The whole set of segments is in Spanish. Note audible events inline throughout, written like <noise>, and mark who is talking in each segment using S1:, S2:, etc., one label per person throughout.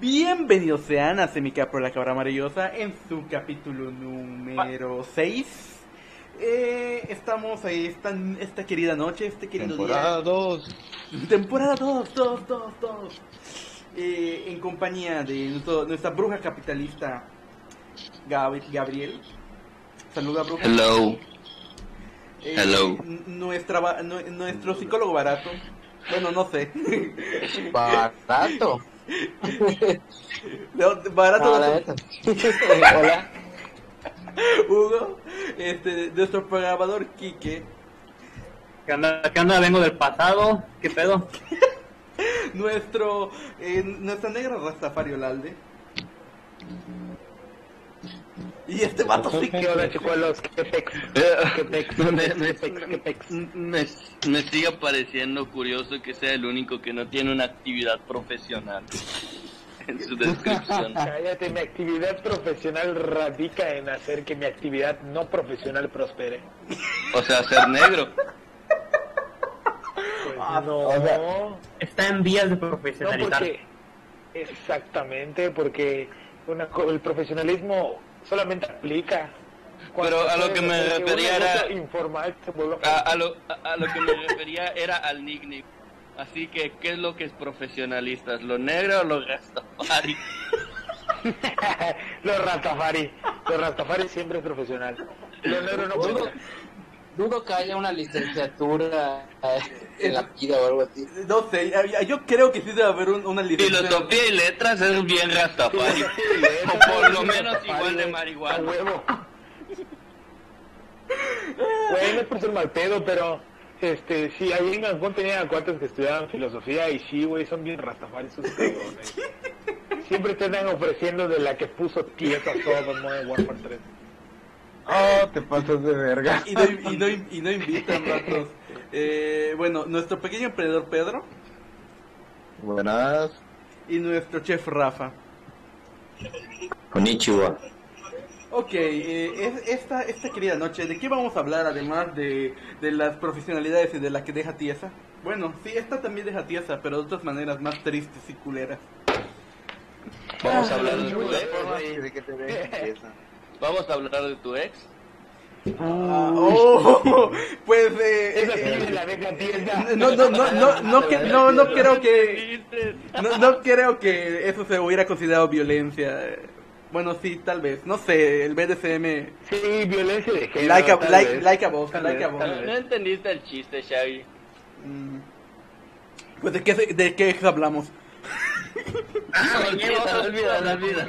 S1: Bienvenidos sean a Semicapro la Cabra Maravillosa en su capítulo número 6. Eh, estamos ahí esta, esta querida noche, este querido
S2: Temporada
S1: día.
S2: 2.
S1: Temporada 2, 2, 2, 2. Eh, en compañía de nuestro- nuestra bruja capitalista Gab- Gabriel. Saluda, bruja.
S2: Hello.
S1: Eh,
S2: hello.
S1: n- Nuestra, nuestro psicólogo barato. Bueno, no sé. <laughs>
S3: Barato.
S1: No, barato.
S3: No, la
S1: no-
S3: neta. Hola. <laughs>
S1: Hugo, este, nuestro programador Quique,
S4: ¿Qué onda? ¿Qué onda? Vengo del pasado. ¿Qué pedo? <laughs>
S1: nuestro, eh, nuestra negra Rastafari Olalde. Y este vato sí
S5: ¿Qué onda, chicuelos? ¿Qué pex? ¿Qué pex?
S2: Me,
S5: ¿Qué pex? ¿Qué pex?
S2: me- me sigue pareciendo curioso que sea el único que no tiene una actividad profesional en su descripción.
S5: Cállate, mi actividad profesional radica en hacer que mi actividad no profesional prospere.
S2: O sea, ser negro.
S5: Pues
S1: Ah,
S5: no,
S3: o sea,
S5: no
S4: Está en vías de
S5: porque
S4: profesionalizar.
S5: exactamente, porque una co- el profesionalismo solamente aplica. cuando
S2: Pero a lo que me refería era- A, a lo, a, a lo que me refería era al nickname. Así que, ¿qué es lo que es profesionalistas? ¿Lo negro o lo rastafari? <laughs>
S5: los Rastafari, los Rastafari siempre es profesional. Los negros no
S3: Dudo,
S5: cuentan.
S3: dudo que haya una licenciatura eh, en la vida o algo así.
S1: No sé, yo creo que sí debe haber un- una licencia.
S2: Filosofía y letras es bien rastafari. <laughs> O por lo menos igual de
S5: A
S2: marihuana.
S5: huevo. Güey, no es por ser mal pedo, pero este, sí, ahí en Cancún tenía cuates que estudiaban filosofía y sí, güey, son bien rastafaris esos cabrones. <laughs> Siempre te están ofreciendo de la que puso tiesa todo en Modern Warfare 3.
S6: Oh, te pasas de verga.
S1: Y no, y no, y no invitan, vatos. Eh, bueno, nuestro pequeño emprendedor Pedro
S6: Buenas.
S1: y nuestro chef Rafa.
S6: Konnichiwa.
S1: Ok, eh, es- esta, esta querida noche, ¿de qué vamos a hablar además de, de las profesionalidades y de la que deja tiesa? Bueno, sí, esta también deja tiesa, pero de otras maneras más tristes y culeras.
S2: Vamos a hablar de
S6: Muchas
S2: ex.
S6: formas de que te dejen tiesa.
S2: Vamos a hablar de tu ex.
S1: Ah, oh, pues eh, eh,
S5: la tiesa.
S1: no, no, no, no, no, que- no, no creo que no, no creo que eso se hubiera considerado violencia. Bueno, sí, tal vez. No sé, el BDSM.
S5: Sí, violencia de género.
S1: Like a,
S5: tal
S1: like,
S5: vez.
S1: like a boss,
S5: Tal
S1: like
S5: vez,
S1: a boss.
S2: No entendiste el chiste, Xavi.
S1: Mm. Pues de qué, se- de qué ex hablamos.
S2: Ah, olvídalo, olvídalo, olvídalo.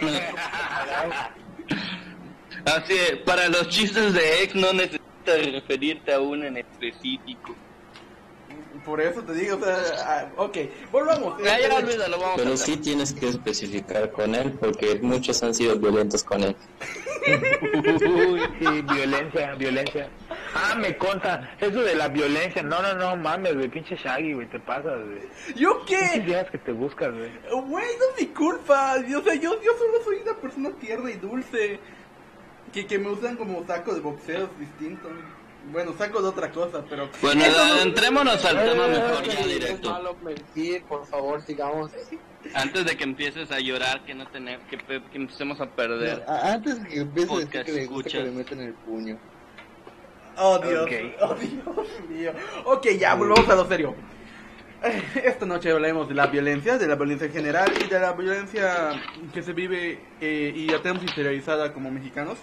S2: Así es, para los chistes de ex no necesitas referirte a uno en específico.
S1: Por eso te digo, o sea, ah, ok, volvamos.
S2: Ya, ya, olvídalo, vamos a
S7: Pero
S2: hablar.
S7: sí tienes que especificar con él porque muchos han sido violentos con él.
S5: Uy, sí, violencia, violencia. Ah, me conta, eso de la violencia, no, no, no, mames, güey, pinche Shaggy, güey, te pasas, güey.
S1: ¿Yo qué?
S5: viejas que te buscas, güey.
S1: Güey, no es mi culpa. O sea, yo, yo solo soy una persona tierna y dulce. Que, que me usan como saco de boxeo distinto. Bueno, saco de otra cosa, pero...
S2: Bueno,
S1: no-
S2: entrémonos al tema
S3: Eh,
S2: mejor ya
S3: malo
S2: directo.
S3: mentir, por favor, sigamos.
S2: Antes de que empieces a llorar, que no tenemos, que, que empecemos a perder.
S6: A- Antes que empieces a decir que le gusta que le metan el puño.
S1: Oh, Dios.
S5: Ok. <laughs>
S1: Oh, Dios mío. Ok, ya, volvamos a lo serio. Eh, Esta noche hablaremos de la violencia, de la violencia en general y de la violencia que se vive eh, y ya tenemos interiorizada como mexicanos.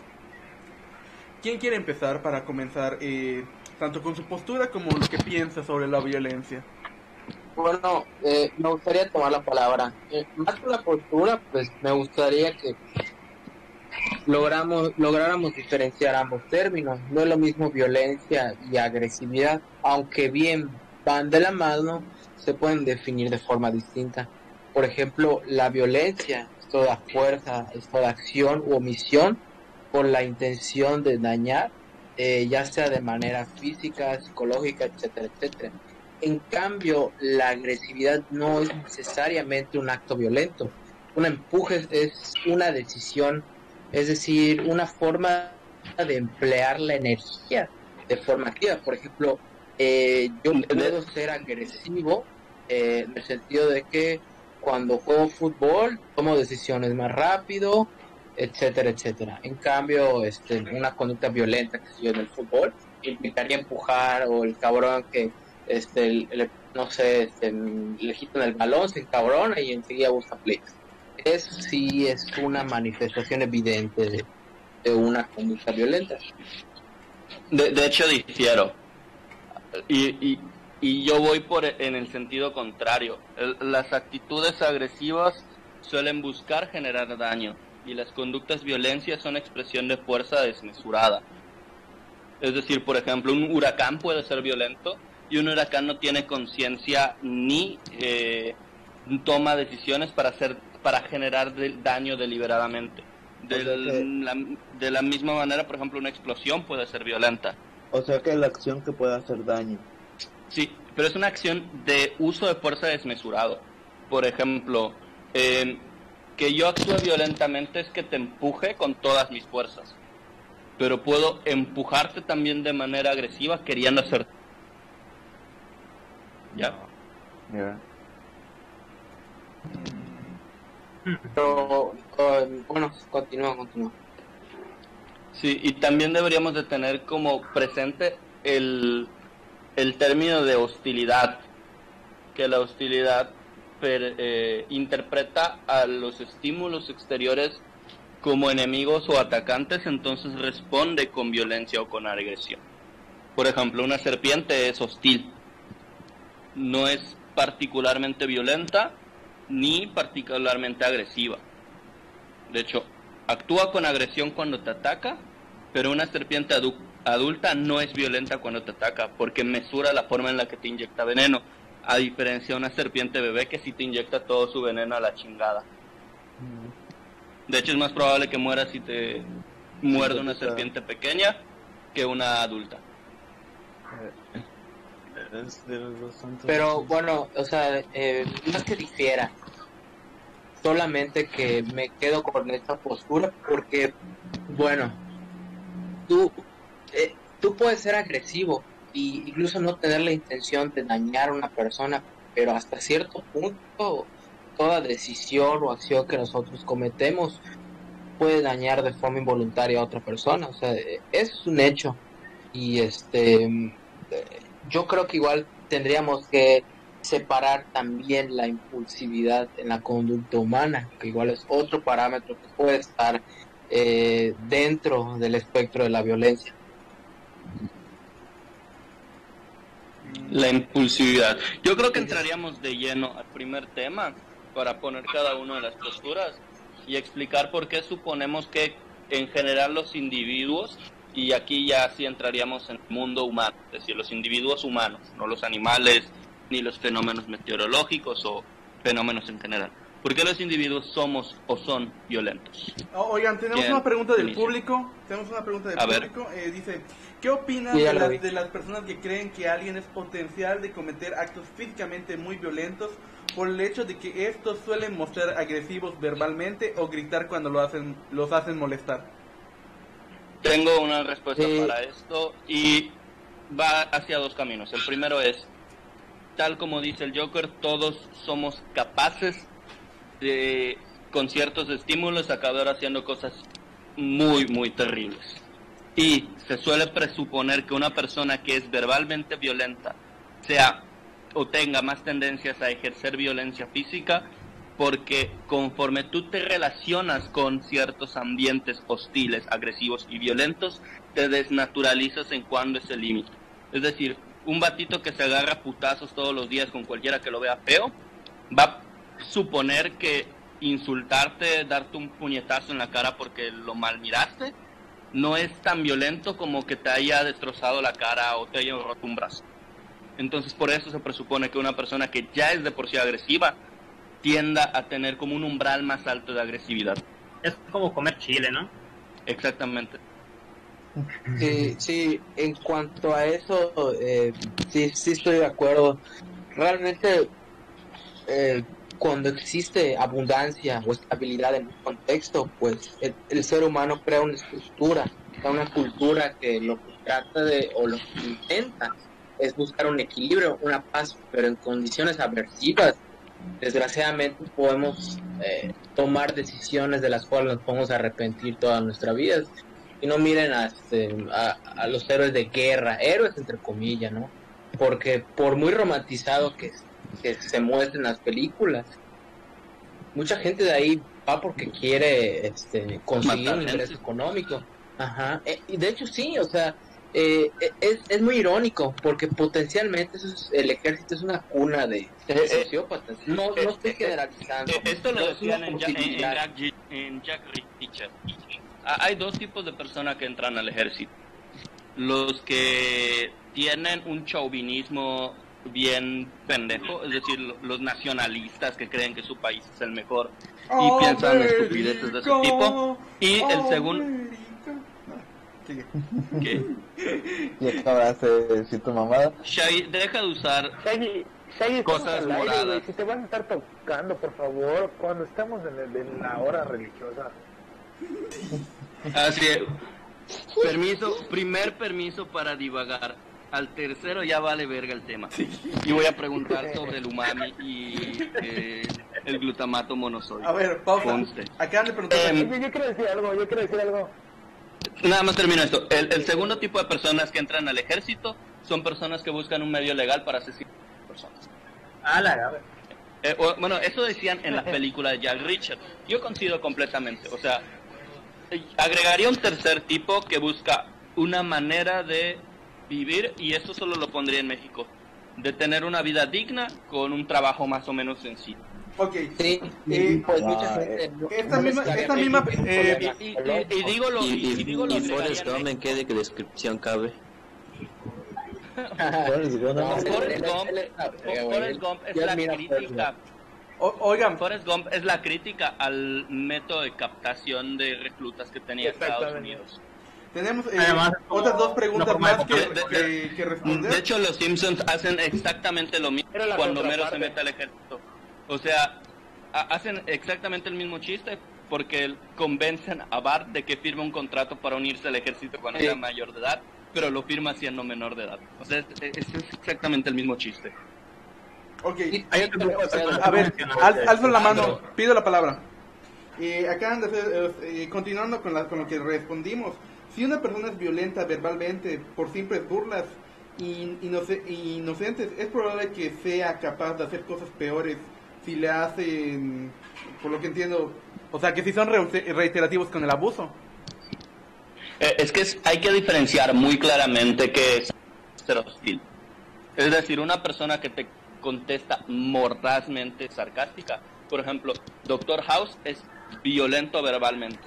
S1: ¿Quién quiere empezar para comenzar eh, tanto con su postura como lo que piensa sobre la violencia?
S3: Bueno, eh, me gustaría tomar la palabra. Eh, más que la postura, pues me gustaría que logramos, lográramos diferenciar ambos términos. No es lo mismo violencia y agresividad, aunque bien van de la mano, se pueden definir de forma distinta. Por ejemplo, la violencia es toda fuerza, es toda acción u omisión con la intención de dañar, eh, ya sea de manera física, psicológica, etcétera, etcétera. En cambio, la agresividad no es necesariamente un acto violento. Un empuje es una decisión, es decir, una forma de emplear la energía de forma activa. Por ejemplo, Eh, yo puedo ser agresivo eh, en el sentido de que cuando juego fútbol tomo decisiones más rápido, etcétera, etcétera. En cambio, este, una conducta violenta que yo en el fútbol implicaría empujar o el cabrón que, este, le- no sé, este, le quitan el balón, se encabrona y enseguida busca pleito. Eso sí es una manifestación evidente de, de una conducta violenta.
S2: De, de hecho, difiero. Y, y, y yo voy por en el sentido contrario. El- las actitudes agresivas suelen buscar generar daño y las conductas violencias son expresión de fuerza desmesurada. Es decir, por ejemplo, un huracán puede ser violento y un huracán no tiene conciencia ni eh, toma decisiones para hacer para generar del- daño deliberadamente. De,
S6: O sea que-
S2: la, de la misma manera, por ejemplo, una explosión puede ser violenta.
S6: O sea que la acción que puede hacer daño.
S2: Sí, pero es una acción de uso de fuerza desmesurado. Por ejemplo, eh, que yo actúe violentamente es que te empuje con todas mis fuerzas. Pero puedo empujarte también de manera agresiva queriendo hacer... ¿Ya?
S6: Ya.
S3: Pero, con- bueno, continúa, continúa.
S2: Sí, y también deberíamos de tener como presente el, el término de hostilidad, que la hostilidad eh, interpreta a los estímulos exteriores como enemigos o atacantes, entonces responde con violencia o con agresión. Por ejemplo, una serpiente es hostil, no es particularmente violenta ni particularmente agresiva. De hecho, actúa con agresión cuando te ataca, pero una serpiente adu- adulta no es violenta cuando te ataca, porque mesura la forma en la que te inyecta veneno, a diferencia de una serpiente bebé que sí te inyecta todo su veneno a la chingada. De hecho, es más probable que mueras si te muerde una serpiente pequeña que una adulta.
S6: Santos.
S3: Pero bueno, o sea, eh, no es que difiera, solamente que me quedo con esta postura porque, bueno, tú, eh, tú puedes ser agresivo e incluso no tener la intención de dañar a una persona, pero hasta cierto punto toda decisión o acción que nosotros cometemos puede dañar de forma involuntaria a otra persona, o sea, eso es un hecho y este yo creo que igual tendríamos que separar también la impulsividad en la conducta humana, que igual es otro parámetro que puede estar eh, dentro del espectro de la violencia.
S2: La impulsividad. Yo creo que entraríamos de lleno al primer tema para poner cada una de las posturas y explicar por qué suponemos que en general los individuos, y aquí ya sí entraríamos en el mundo humano, es decir, los individuos humanos, no los animales, ni los fenómenos meteorológicos o fenómenos en general. ¿Por qué los individuos somos o son violentos?
S1: Oigan, tenemos una pregunta del
S2: inicio.
S1: público. Tenemos una pregunta del
S2: A ver.
S1: público. Eh, dice, ¿qué opinan
S3: Sí,
S1: de
S3: lo
S1: las, de las personas que creen que alguien es potencial de cometer actos físicamente muy violentos por el hecho de que estos suelen mostrar agresivos verbalmente o gritar cuando lo hacen, los hacen molestar?
S2: Tengo una respuesta
S3: Sí.
S2: para esto y va hacia dos caminos. El primero es, tal como dice el Joker, todos somos capaces de, con ciertos estímulos, acabar haciendo cosas muy, muy terribles. Y se suele presuponer que una persona que es verbalmente violenta sea o tenga más tendencias a ejercer violencia física porque conforme tú te relacionas con ciertos ambientes hostiles, agresivos y violentos, te desnaturalizas en cuándo es el límite. Es decir, un batito que se agarra putazos todos los días con cualquiera que lo vea feo, va a suponer que insultarte, darte un puñetazo en la cara porque lo mal miraste, no es tan violento como que te haya destrozado la cara o te haya roto un brazo. Entonces por eso se presupone que una persona que ya es de por sí agresiva tienda a tener como un umbral más alto de agresividad.
S4: Es como comer chile, ¿no?
S2: Exactamente.
S3: Sí, sí, en cuanto a eso, eh, sí, sí estoy de acuerdo. Realmente, eh, cuando existe abundancia o estabilidad en un contexto, pues el, el ser humano crea una estructura, crea una cultura que lo que trata de, o lo que intenta, es buscar un equilibrio, una paz, pero en condiciones aversivas, desgraciadamente podemos eh, tomar decisiones de las cuales nos podemos arrepentir toda nuestra vida. Y no miren a, este, a, a los héroes de guerra, héroes entre comillas, ¿no? Porque por muy romantizado que, que se muestren las películas, mucha gente de ahí va porque quiere este, conseguir
S2: Matar
S3: un ingreso
S2: gente.
S3: económico. Ajá. Eh, y de hecho sí, o sea, eh, eh, es, es muy irónico porque potencialmente eso es- el ejército es una cuna de, de sociópatas. No,
S2: eh,
S3: no estoy generalizando.
S2: Eh, Esto lo
S3: No,
S2: decían en, Ja- en- en
S3: posibilidad.
S2: Jack, en Jack Reacher. Ah, Hay dos tipos de personas que entran al ejército. Los que tienen un chauvinismo bien pendejo, es decir, lo- los nacionalistas que creen que su país es el mejor y piensan estupideces de ese tipo. Y el segundo... ¿Qué? <laughs>
S6: Y acabas de decir tu mamada.
S2: Shaggy, deja de usar...
S5: Shaggy, Shaggy,
S2: Cosas
S5: al aire,
S2: moradas.
S5: Si te vas a estar tocando, por favor, cuando estamos en, el- en la hora religiosa.
S2: Así es. Permiso, primer permiso para divagar. Al tercero ya vale verga el tema. Y voy a preguntar sobre el umami y eh, el glutamato monosódico.
S1: A ver, pausa. De preguntar.
S2: Em,
S5: Yo, yo quiero decir algo, yo quiero decir algo.
S2: Nada más termino esto. El, el segundo tipo de personas que entran al ejército son personas que buscan un medio legal para asesinar personas.
S4: Ah, la
S2: Eh, o- bueno, eso decían en la película de Jack Richard. Yo coincido completamente. O sea, eh, agregaría un tercer tipo que busca una manera de vivir y eso solo lo pondría en México. De tener una vida digna con un trabajo más o menos sencillo.
S1: Ok.
S3: Sí, y
S1: Eh,
S3: pues
S6: ah,
S3: mucha
S6: eh,
S3: gente. no-
S1: esta
S3: no
S1: misma- esta misma, eh,
S2: Y, y- y- digo lo,
S7: Y,
S2: y, digo lo
S7: Forrest Gump, ¿en qué de- descripción cabe? <laughs>
S6: Forrest Gump,
S3: No,
S2: Forrest Gump. Forrest Gump es la crítica.
S1: O- oigan,
S2: Forrest Gump es la crítica al método de captación de reclutas que tenía Estados. Unidos.
S1: Tenemos eh,
S4: Además,
S1: otras dos preguntas más
S4: de-
S1: que,
S2: de-
S1: que, que responder.
S2: De hecho, los Simpsons hacen exactamente lo mismo
S5: Era
S2: cuando Homero se mete al ejército. O sea, ha- hacen exactamente el mismo chiste porque convencen a Bart de que firme un contrato para unirse al ejército cuando
S3: Sí.
S2: sea mayor de edad, pero lo firma siendo menor de edad. O sea, es, es- es exactamente el mismo chiste.
S1: ok.
S3: Sí,
S4: Hay
S1: A ver, al- alzo la mano, pido la palabra. Eh, acaban de hacer, eh, continuando con, la- con lo que respondimos, si una persona es violenta verbalmente por simples burlas in- inoce- inocentes, es probable que sea capaz de hacer cosas peores si le hacen, por lo que entiendo, o sea, que si son re- reiterativos con el abuso.
S2: Eh, es que hay que diferenciar muy claramente qué es ser hostil. Es decir, una persona que te contesta mordazmente sarcástica. Por ejemplo, Doctor House es violento verbalmente.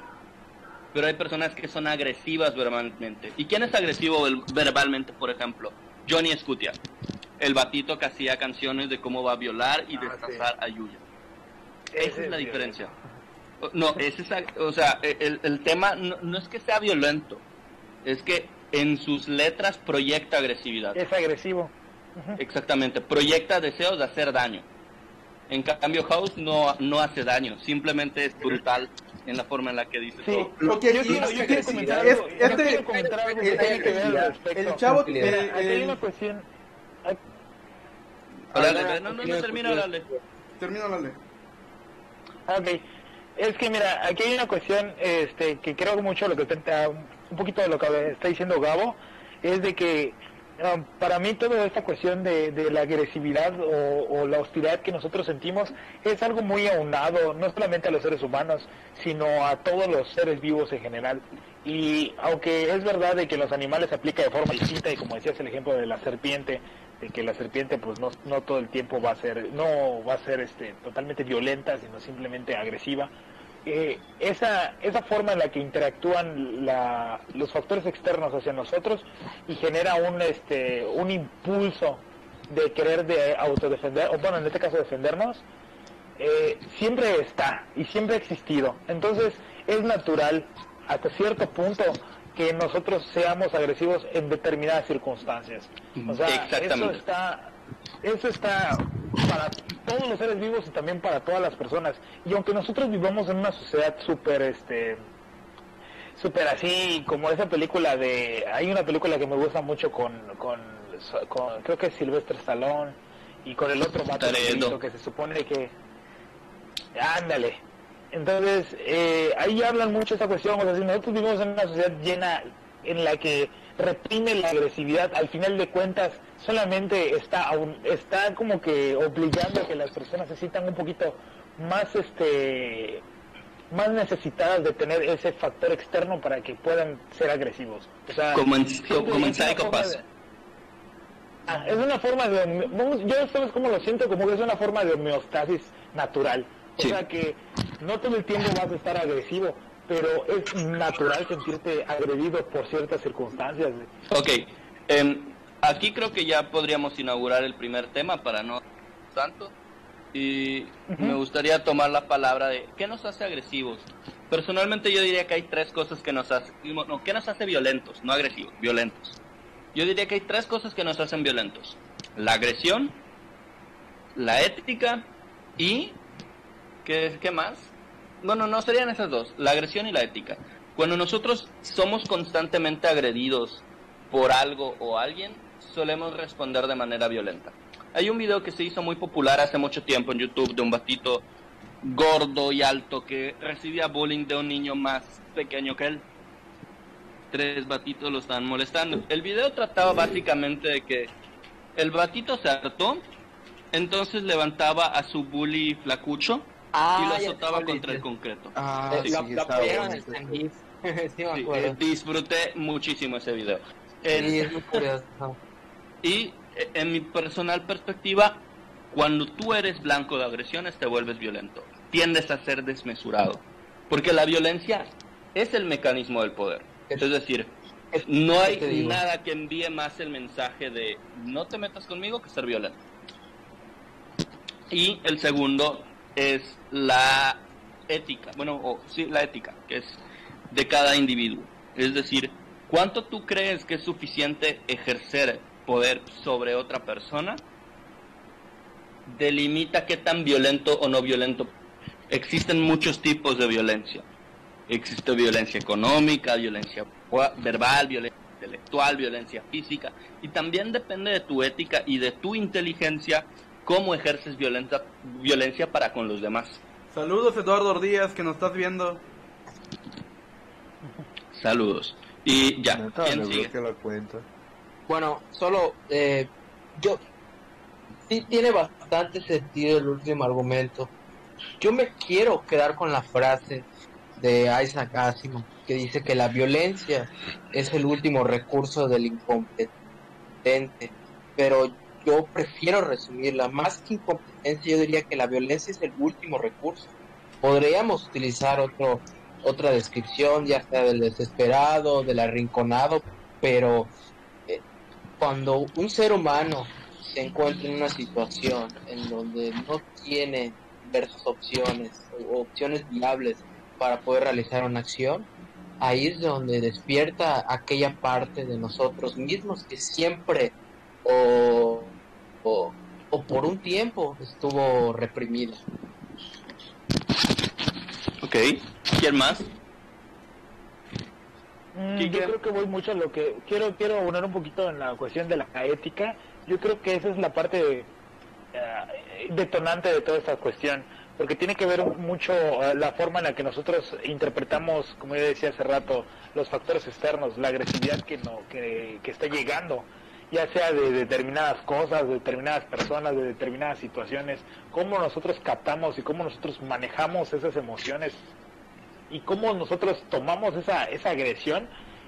S2: Pero hay personas que son agresivas verbalmente. ¿Y quién es agresivo verbalmente, por ejemplo? Johnny Scutia. El batito que hacía canciones de cómo va a violar y
S5: Ah,
S2: destazar a Yuya. Esa es
S5: es
S2: la diferencia. No, es esa, o sea, e, el, el tema no, no es que sea violento, es que en sus letras proyecta agresividad.
S5: Es agresivo.
S2: Exactamente, proyecta deseos de hacer daño. En cambio, House no, no hace daño, simplemente es brutal en la forma en la que dice
S5: Sí,
S2: todo.
S1: Ok,
S5: yo
S1: y-
S5: quiero, yo
S1: y-
S5: quiero comentar
S1: es-
S5: algo, yo
S1: este-
S5: quiero comentar algo que
S1: el-
S5: tiene que ver al
S1: el-
S5: respecto.
S1: el chavo,
S3: Mira,
S1: el-
S5: Aquí hay
S1: el-
S5: una cuestión. hay-
S2: Órale,
S3: Ahora,
S2: no, no, no,
S3: opinión,
S2: termina,
S1: termino la ley.
S5: Ah, Ok, es que mira, aquí hay una cuestión este, que creo mucho lo que está, un poquito de lo que está diciendo Gabo, es de que para mí toda esta cuestión de, de la agresividad o, o la hostilidad que nosotros sentimos es algo muy aunado, no solamente a los seres humanos, sino a todos los seres vivos en general. Y aunque es verdad de que los animales se aplica de forma distinta, y como decías el ejemplo de la serpiente, de que la serpiente pues no, no todo el tiempo va a ser, no va a ser este, totalmente violenta, sino simplemente agresiva. Eh, esa, esa forma en la que interactúan la- los factores externos hacia nosotros y genera un, este, un impulso de querer de autodefender, o bueno, en este caso defendernos, eh, siempre está y siempre ha existido. Entonces es natural hasta cierto punto que nosotros seamos agresivos en determinadas circunstancias. O sea, eso está, eso está para todos los seres vivos y también para todas las personas. Y aunque nosotros vivamos en una sociedad súper, este, súper así, como esa película de, hay una película que me gusta mucho con, con creo que es Silvestre Stallone y con el otro vato que se supone que ándale entonces eh, ahí hablan mucho esta cuestión o sea si nosotros vivimos en una sociedad llena en la que reprime la agresividad al final de cuentas solamente está está como que obligando a que las personas se sientan un poquito más este más necesitadas de tener ese factor externo para que puedan ser agresivos. O sea
S2: Como en, como en
S5: de- Ah, es una forma de yo sabes cómo lo siento como que es una forma de homeostasis natural. O
S2: Sí.
S5: sea que no todo el tiempo vas a estar agresivo pero es natural sentirte agredido por ciertas circunstancias
S2: Ok, em, aquí creo que ya podríamos inaugurar el primer tema para no tanto. Y
S5: Ujú.
S2: me gustaría tomar la palabra de ¿qué nos hace agresivos? Personalmente yo diría que hay tres cosas que nos hacen, no, ¿qué nos hace violentos? No agresivos, violentos. Yo diría que hay tres cosas que nos hacen violentos. La agresión, la ética y... ¿Qué, qué más? Bueno, no serían esas dos, la agresión y la ética. Cuando nosotros somos constantemente agredidos por algo o alguien, solemos responder de manera violenta. Hay un video que se hizo muy popular hace mucho tiempo en YouTube de un batito gordo y alto que recibía bullying de un niño más pequeño que él. Tres batitos lo estaban molestando. El video trataba básicamente de que el batito se hartó, entonces levantaba a su bully flacucho y lo azotaba contra el concreto.
S6: Ah,
S3: Eh,
S6: sí,
S3: en
S6: ese
S3: San Gis. sí, me
S2: Sí,
S3: acuerdo.
S2: eh, disfruté muchísimo ese video.
S3: Sí, es muy curioso.
S2: Y eh, en mi personal perspectiva, cuando tú eres blanco de agresiones te vuelves violento. Tiendes a ser desmesurado. Porque la violencia es el mecanismo del poder. Es decir, no
S3: ¿qué
S2: hay nada que envíe más el mensaje de no te metas conmigo que ser violento. Y el segundo es la ética, bueno, o, sí, la ética, que es de cada individuo. Es decir, ¿cuánto tú crees que es suficiente ejercer poder sobre otra persona? Delimita qué tan violento o no violento. Existen muchos tipos de violencia. Existe violencia económica, violencia verbal, violencia intelectual, violencia física. Y también depende de tu ética y de tu inteligencia cómo ejerces violenta, violencia para con los demás.
S1: Saludos Eduardo Díaz que nos estás viendo.
S2: Saludos. Y ya, ¿quién sigue?
S6: bloqueé la cuenta.
S3: Bueno, solo eh, yo sí tiene bastante sentido el último argumento. Yo me quiero quedar con la frase de Isaac Asimov que dice que la violencia es el último recurso del incompetente, pero yo prefiero resumirla más que incompetencia, yo diría que la violencia es el último recurso. Podríamos utilizar otro otra descripción, ya sea del desesperado, del arrinconado, pero cuando un ser humano se encuentra en una situación en donde no tiene diversas opciones o opciones viables para poder realizar una acción, ahí es donde despierta aquella parte de nosotros mismos que siempre o, o, o por un tiempo estuvo reprimida.
S2: Ok, ¿quién más?
S5: Mm, yo creo que voy mucho a lo que quiero quiero unir un poquito en la cuestión de la ética. Yo creo que esa es la parte eh, detonante de toda esta cuestión, porque tiene que ver mucho eh, la forma en la que nosotros interpretamos, como yo decía hace rato, los factores externos, la agresividad que no que, que está llegando, ya sea de determinadas cosas, de determinadas personas, de determinadas situaciones, cómo nosotros captamos y cómo nosotros manejamos esas emociones y cómo nosotros tomamos esa, esa agresión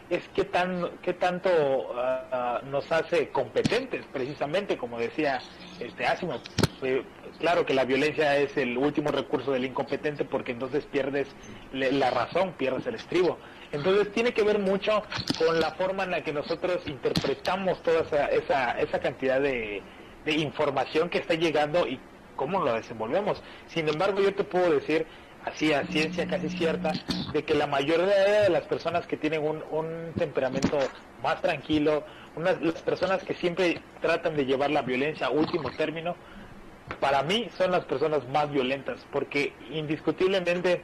S5: es qué tan qué tanto ah, nos hace competentes precisamente como decía este Asimov Eh, claro que la violencia es el último recurso del incompetente porque entonces pierdes la razón pierdes el estribo. Entonces tiene que ver mucho con la forma en la que nosotros interpretamos toda esa esa, esa cantidad de, de información que está llegando y cómo lo desenvolvemos. Sin embargo yo te puedo decir así a ciencia casi cierta de que la mayoría de las personas que tienen un, un temperamento más tranquilo, unas, las personas que siempre tratan de llevar la violencia a último término, para mí son las personas más violentas, porque indiscutiblemente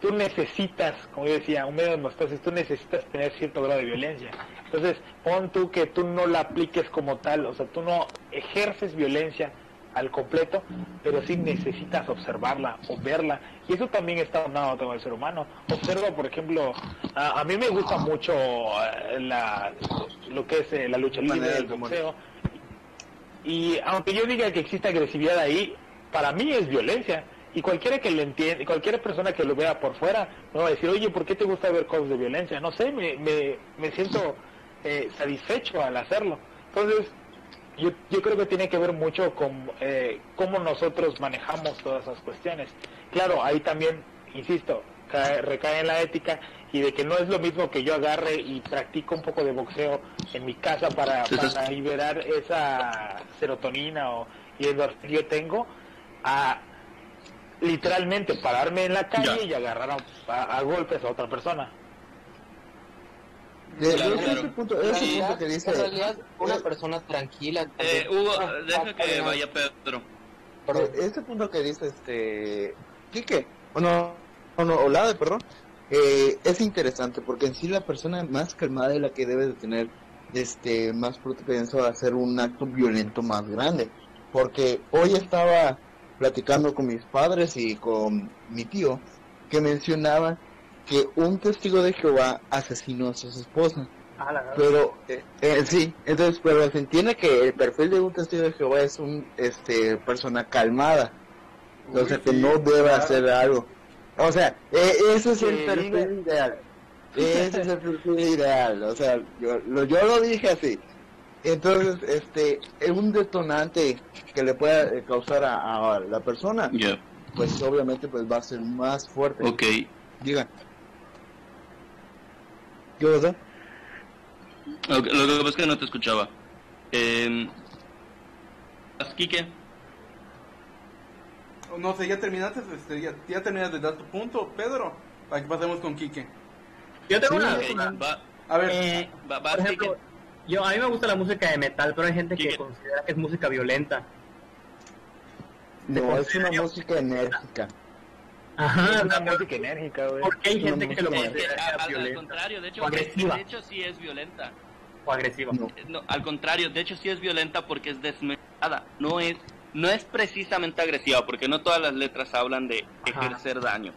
S5: tú necesitas, como yo decía, un medio de hemostasis, tú necesitas tener cierto grado de violencia. Entonces, pon tú que tú no la apliques como tal, o sea, tú no ejerces violencia al completo, pero sí necesitas observarla o verla. Y eso también está donado todo el ser humano. Observa, por ejemplo, a, a mí me gusta mucho eh, la, lo que es eh, la lucha libre, el boxeo. Y aunque yo diga que existe agresividad ahí, para mí es violencia. Y cualquiera que lo entienda, cualquier persona que lo vea por fuera, me va a decir, oye, ¿por qué te gusta ver cosas de violencia? No sé, me, me, me siento eh, satisfecho al hacerlo. Entonces, yo, yo creo que tiene que ver mucho con eh, cómo nosotros manejamos todas esas cuestiones. Claro, ahí también, insisto, cae- recae en la ética y de que no es lo mismo que yo agarre y practico un poco de boxeo en mi casa para, para liberar esa serotonina o y endorfina que yo tengo a literalmente pararme en la calle
S2: Ya.
S5: y agarrar a, a- a golpes a otra persona.
S6: De-
S2: Claro,
S6: ese
S2: claro.
S6: punto,
S3: En
S6: ese
S3: realidad,
S6: punto que dice...
S3: en realidad, una persona tranquila.
S2: Eh, Hugo,
S3: Ah,
S2: deja
S3: ah,
S2: que
S3: ah,
S2: vaya Pedro.
S3: perdón.
S6: Eh, Este punto que dice este Quique, o no, o no, Olade, perdón, eh, es interesante porque en sí la persona más calmada es la que debe de tener este más propenso a hacer un acto violento más grande. Porque hoy estaba platicando con mis padres y con mi tío que mencionaba que un testigo de Jehová asesinó a su esposa.
S4: Ah, la.
S6: Pero, eh, eh, sí, entonces, pero se entiende que el perfil de un testigo de Jehová es un, este, persona calmada. O sea, que
S1: sí,
S6: no debe
S1: claro.
S6: hacer algo. O sea, eh, ese es el perfil ideal. Ese es el perfil ideal. O sea, yo lo, yo lo dije así. Entonces, este, es un detonante que le pueda eh, causar a, a la persona, pues obviamente pues va a ser más fuerte.
S2: ok.
S6: Diga. ¿Qué pasa?
S2: Ok, Lo que pasa es que no te escuchaba. Eh, Quique,
S1: No sé, ya terminaste, este, ya, ya terminaste de dar tu punto, Pedro, para que pasemos con Quique.
S4: Yo tengo
S6: Sí,
S4: una
S2: va,
S1: A ver,
S4: Eh,
S2: va, va,
S4: por ejemplo,
S2: Quique.
S4: yo, a mí me gusta la música de metal, pero hay gente que
S2: Quique.
S4: considera que es música violenta.
S6: No, es una música enérgica.
S4: Ajá,
S5: Es una
S4: sea,
S5: música enérgica, güey.
S4: ¿por qué hay gente que lo considera
S2: al, contrario, de hecho,
S4: O agresiva.
S2: de hecho sí es violenta.
S4: o agresiva?
S2: Eh, No, al contrario, de hecho sí es violenta porque es desmesurada. No es, no es precisamente agresiva, porque no todas las letras hablan de
S4: Ajá.
S2: ejercer daño.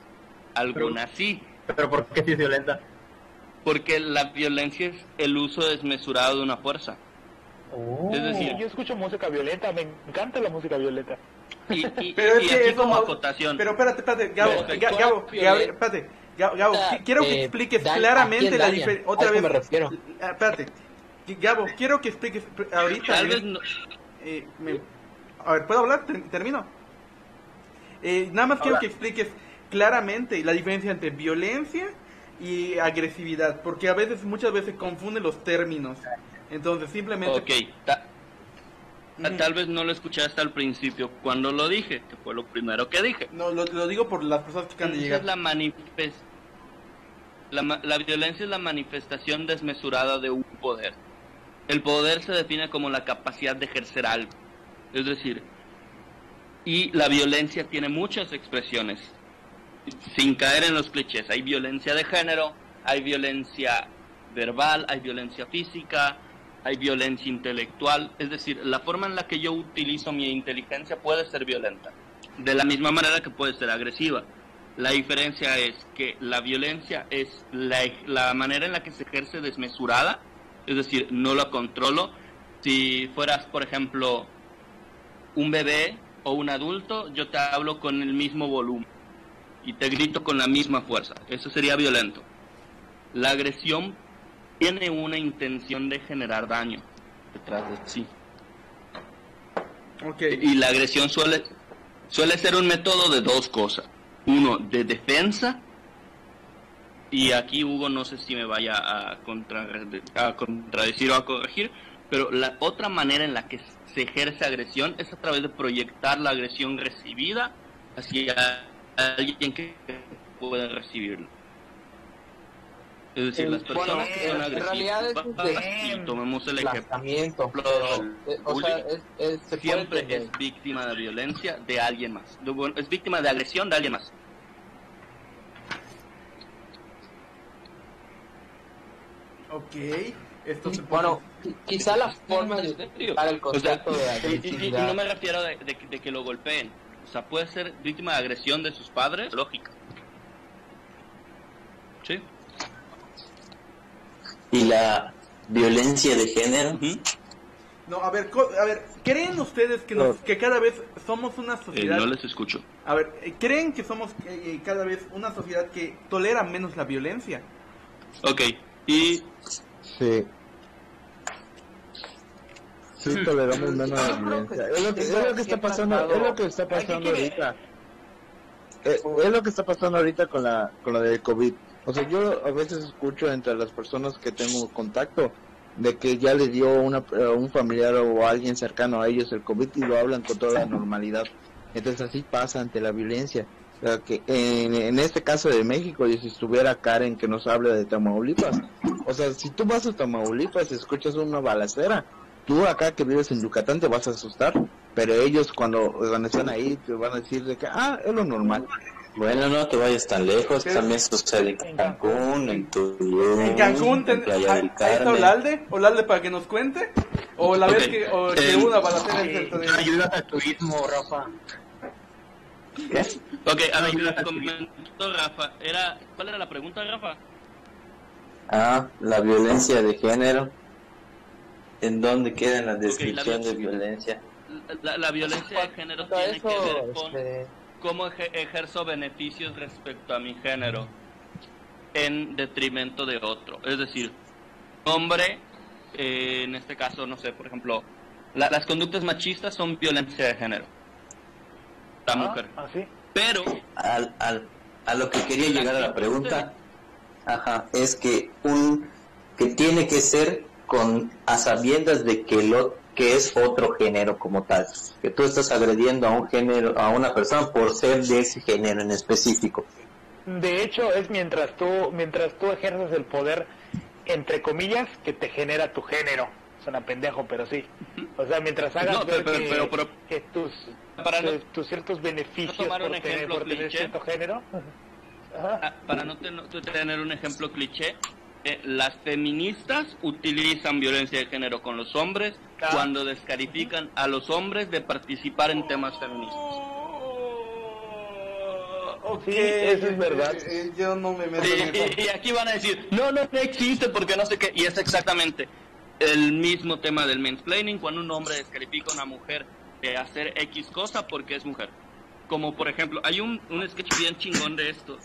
S2: Algunas sí,
S4: Pero ¿por qué sí es violenta?
S2: porque la violencia es el uso desmesurado de una fuerza.
S4: Oh.
S2: Es decir,
S5: Yo escucho música violenta, me encanta la música violenta.
S2: Y, <laughs> y-
S1: Pero es que
S2: como acotación.
S1: pero espérate, espérate, Gabo, Gabo,
S3: Violenta.
S1: Gabo, espérate, quiero que
S3: eh,
S1: expliques
S3: daña- ¿a
S1: claramente la diferencia. Otra vez,
S3: me refiero.
S1: Ah, espérate, Gabo, quiero que expliques ahorita.
S2: Tal
S1: en-
S2: vez no-
S1: eh, me- a ver, ¿puedo hablar? Ter- Termino. Eh, nada más quiero que expliques claramente la diferencia entre violencia y agresividad, porque a veces, muchas veces confunden los términos. Entonces, simplemente...
S2: Ok, ta- tal vez no lo escuché hasta el principio cuando lo dije, que fue lo primero que dije.
S1: No, lo, lo digo por las personas que acaban de llegar.
S2: la violencia es la manifestación desmesurada de un poder. El poder se define como la capacidad de ejercer algo. Es decir, y la violencia tiene muchas expresiones. Sin caer en los clichés, hay violencia de género, hay violencia verbal, hay violencia física, hay violencia intelectual. Es decir, la forma en la que yo utilizo mi inteligencia puede ser violenta. De la misma manera que puede ser agresiva. La diferencia es que la violencia es la, la manera en la que se ejerce desmesurada, es decir, no la controlo. Si fueras, por ejemplo, un bebé o un adulto, yo te hablo con el mismo volumen y te grito con la misma fuerza. Eso sería violento. La agresión tiene una intención de generar daño detrás de sí. Y la agresión suele, suele ser un método de dos cosas. Uno, de defensa. Y aquí Hugo no sé si me vaya a, contra- a contradecir o a corregir, pero la otra manera en la que se ejerce agresión es a través de proyectar la agresión recibida hacia alguien que pueda recibirlo. Es decir, las personas bueno, que son agresivas
S3: es
S2: y tomemos el ejemplo del
S3: eh, o sea, es, es, se
S2: siempre es víctima de violencia de alguien más. Es víctima de agresión de alguien más.
S1: Ok, esto se puede...
S3: Bueno, quizá la forma de, para el concepto
S2: o sea,
S3: de
S2: y, y, no me refiero de, de, de que lo golpeen. O sea, puede ser víctima de agresión de sus padres, lógica. Sí.
S7: Y la violencia de género.
S1: No, a ver, co- a ver, ¿creen ustedes que, nos- que cada vez somos una
S2: Eh,
S1: sociedad...
S2: no les escucho.
S1: A ver, eh, ¿creen que somos eh, cada vez una sociedad que tolera menos la violencia?
S2: Ok, y
S6: Sí. Sí, toleramos menos la violencia. Es lo que, es
S3: siempre-
S6: lo que está pasando, es lo que está pasando
S3: Ay, ¿qué
S6: ahorita. Eh, es lo que está pasando ahorita con la con lo del COVID. O sea, yo a veces escucho entre las personas que tengo contacto de que ya le dio una, a un familiar o alguien cercano a ellos el COVID y lo hablan con toda la normalidad. Entonces así pasa ante la violencia. O sea, que en, en este caso de México, y si estuviera Karen que nos habla de Tamaulipas, o sea, si tú vas a Tamaulipas y escuchas una balacera, tú acá que vives en Yucatán te vas a asustar, pero ellos cuando, cuando están ahí te van a decir de que, ah, es lo normal.
S7: Bueno, no te vayas tan lejos, también sucede en Cancún, en Tulum,
S1: En Cancún, ten-
S7: en Playa
S1: ahí
S7: del
S1: ahí está
S7: Carmen.
S1: Olalde, Olalde para que nos cuente, o la vez que, o que
S2: eh,
S1: hubo una balacera en
S4: Sí,
S1: centro de...
S4: ayudas al turismo, Rafa.
S2: Ok, a ver, comentó Rafa. Era, ¿Cuál era la pregunta, Rafa?
S7: Ah, la violencia de género. ¿En dónde queda en la descripción
S2: la-
S7: de violencia?
S2: La, la violencia de género tiene que ver
S3: eso,
S2: con
S3: este,
S2: cómo eje- ejerzo beneficios respecto a mi género en detrimento de otro. Es decir, hombre, eh, en este caso, no sé, por ejemplo, la- las conductas machistas son violencia de género. La mujer.
S5: ¿Ah, sí?
S2: Pero,
S7: Al, al, a lo que quería llegar a la pregunta, ajá, es que un que tiene que ser con a sabiendas de que lo que es otro género como tal, que tú estás agrediendo a un género, a una persona por ser de ese género en específico.
S5: De hecho, es mientras tú, mientras tú ejerces el poder, entre comillas, que te genera tu género. Suena pendejo, pero sí. O sea, mientras hagas
S2: No,
S5: ver
S2: pero-
S5: que,
S2: pero- pero-
S5: que tus,
S2: Para no-
S5: tus, ciertos beneficios por tener,
S2: ejemplo
S5: por tener cierto género. Ajá.
S2: ah, para no tener un ejemplo cliché, eh, las feministas utilizan violencia de género con los hombres cuando descalifican a los hombres de participar en temas feministas.
S1: Ok,
S5: Sí, eso es verdad.
S1: eh, eh, yo no me meto
S2: Sí,
S1: en eso.
S2: y, <laughs> y aquí van a decir, no, no, no existe porque no sé qué. Y es exactamente el mismo tema del mansplaining cuando un hombre descalifica a una mujer de hacer X cosa porque es mujer. Como por ejemplo, hay un, un sketch bien chingón de esto,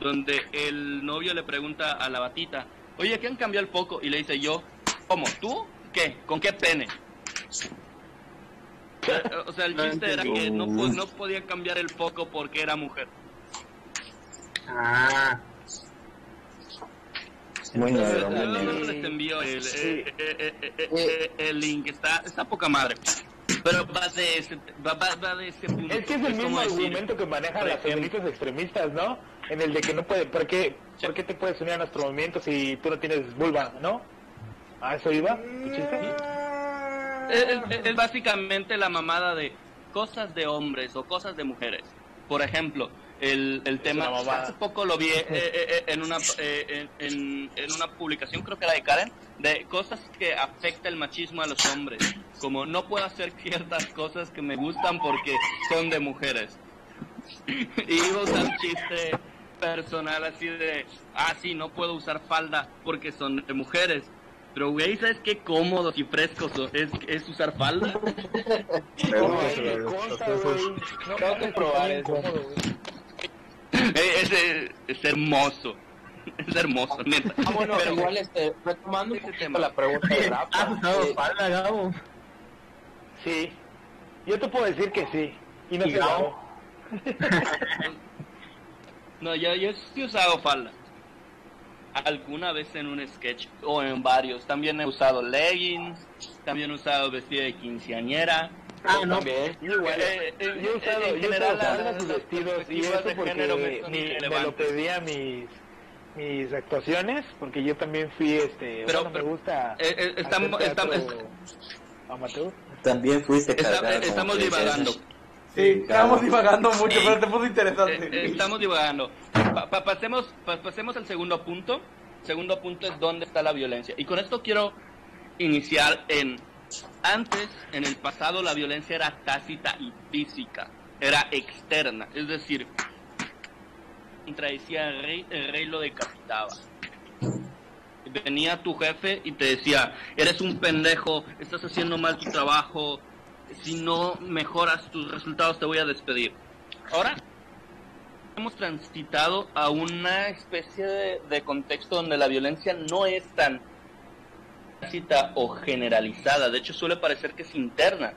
S2: donde el novio le pregunta a la batita, oye, ¿qué han cambiado el foco? Y le dice yo, ¿cómo? ¿Tú? ¿Qué? ¿Con qué pene? Eh, O sea, el chiste era que no, no podía cambiar el foco porque era mujer.
S4: Ah,
S7: Muy negro, muy
S2: Luego
S7: negro.
S2: les envío el, eh, eh, eh, eh, eh, el link, está, está poca madre. Pero va de ese, va, va- de ese punto.
S5: Es que es el mismo
S2: como decir,
S5: argumento que manejan las feministas extremistas, ¿no? En el de que no puede, ¿por qué, ¿por qué te puedes unir a nuestro movimiento si tú no tienes vulva, no? ¿A eso iba?
S2: Es, es- es básicamente la mamada de cosas de hombres o cosas de mujeres. Por ejemplo, el, el tema, hace poco lo vi eh, eh, eh, en, una, eh, en- en una publicación, creo que era de Karen, de cosas que afecta el machismo a los hombres. Como no puedo hacer ciertas cosas que me gustan porque son de mujeres. y iba a usar un chiste personal así de, ah, sí, no puedo usar falda porque son de mujeres. Pero, güey, ¿sabes qué cómodos y frescos so- es, es usar falda? <laughs>
S5: No,
S3: Tengo que probar eso.
S2: es, es hermoso. Es hermoso, neta.
S3: Ah, bueno,
S2: Pero,
S3: igual, este, retomando un
S2: tema.
S3: la pregunta de <laughs>
S4: ¿has
S3: Rafa,
S4: usado
S3: eh,
S4: falda, Gabo?
S5: Sí. Yo te puedo decir que sí. Y no
S4: ¿Y
S5: te? <laughs>
S2: No, yo, yo sí he usado falda. Alguna vez en un sketch o en varios. También he usado leggings. También he usado vestido de quinceañera.
S4: Ah, no.
S3: también.
S5: Yo igual.
S2: Eh, eh,
S5: Yo he usado,
S2: en
S5: yo
S2: general, las-
S5: vestidos y eso porque
S2: me son
S5: mi- me lo pedía mis mis actuaciones porque yo también fui este
S2: Pero-
S5: bueno,
S2: pero-
S5: me gusta
S2: Eh, eh,
S5: teatro
S2: estamos-
S5: amateur
S7: También fuiste
S2: Está-
S7: cargada como
S2: estamos divagando.
S1: Sí, estamos divagando mucho,
S2: Ey.
S1: pero te puso interesante.
S2: Eh, eh, estamos divagando. Pa- pa- pasemos, pa- pasemos al segundo punto, segundo punto es dónde está la violencia. Y con esto quiero iniciar en antes, en el pasado, la violencia era tácita y física, era externa, es decir, contradecía el rey, el rey lo decapitaba. Venía tu jefe y te decía, eres un pendejo, estás haciendo mal tu trabajo, si no mejoras tus resultados te voy a despedir. Ahora hemos transitado a una especie de, contexto donde la violencia no es tan tácita o generalizada, de hecho suele parecer que es interna,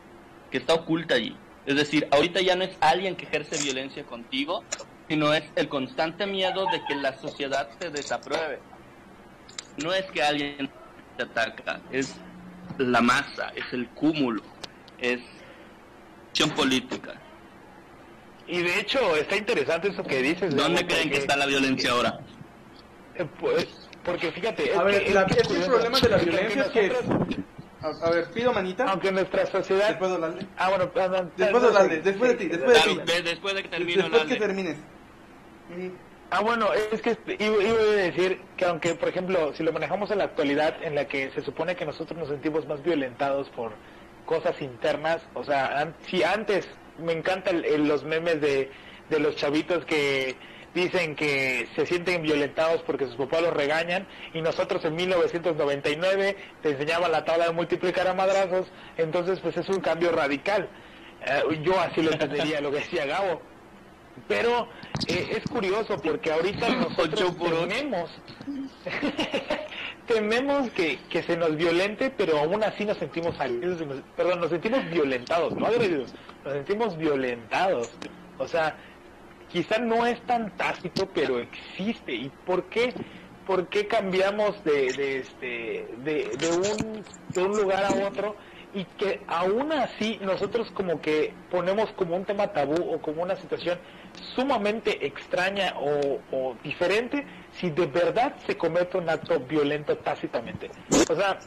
S2: que está oculta allí. Es decir, ahorita ya no es alguien que ejerce violencia contigo, sino es el constante miedo de que la sociedad te desapruebe. No es que alguien te ataca, es la masa, es el cúmulo, es acción política.
S5: Y de hecho, está interesante eso que dices.
S2: ¿Dónde creen que está la violencia ahora?
S5: eh, Pues, porque fíjate, es
S1: A ver,
S5: que-
S1: la-
S5: es que
S1: es el problema de la violencia es que...
S5: nosotros-
S1: A, a ver, pido manita.
S5: Aunque nuestra sociedad...
S1: Después de hablarle.
S5: Ah, bueno, perdón,
S1: Después de hablarle, después de ti, después de ti.
S2: Después de que termine
S1: Después que termines.
S5: Ah, bueno, es que iba, iba a decir que aunque, por ejemplo, si lo manejamos en la actualidad, en la que se supone que nosotros nos sentimos más violentados por cosas internas, o sea, an- si antes me encantan los memes de, de los chavitos que dicen que se sienten violentados porque sus papás los regañan y nosotros en 1999 te enseñaban la tabla de multiplicar a madrazos, entonces pues es un cambio radical. Eh, yo así lo entendería lo que decía Gabo. Pero eh, es curioso porque ahorita <laughs> nosotros tememos, <laughs> tememos que, que se nos violente, pero aún así nos sentimos agredidos, nos- perdón, nos sentimos violentados, no agredidos, nos sentimos violentados. O sea, quizá no es tan tácito, pero existe. ¿Y por qué? ¿Por qué cambiamos de, de, este, de, de un, de un lugar a otro y que aún así nosotros como que ponemos como un tema tabú o como una situación sumamente extraña o, o diferente si de verdad se comete un acto violento tácitamente? O sea,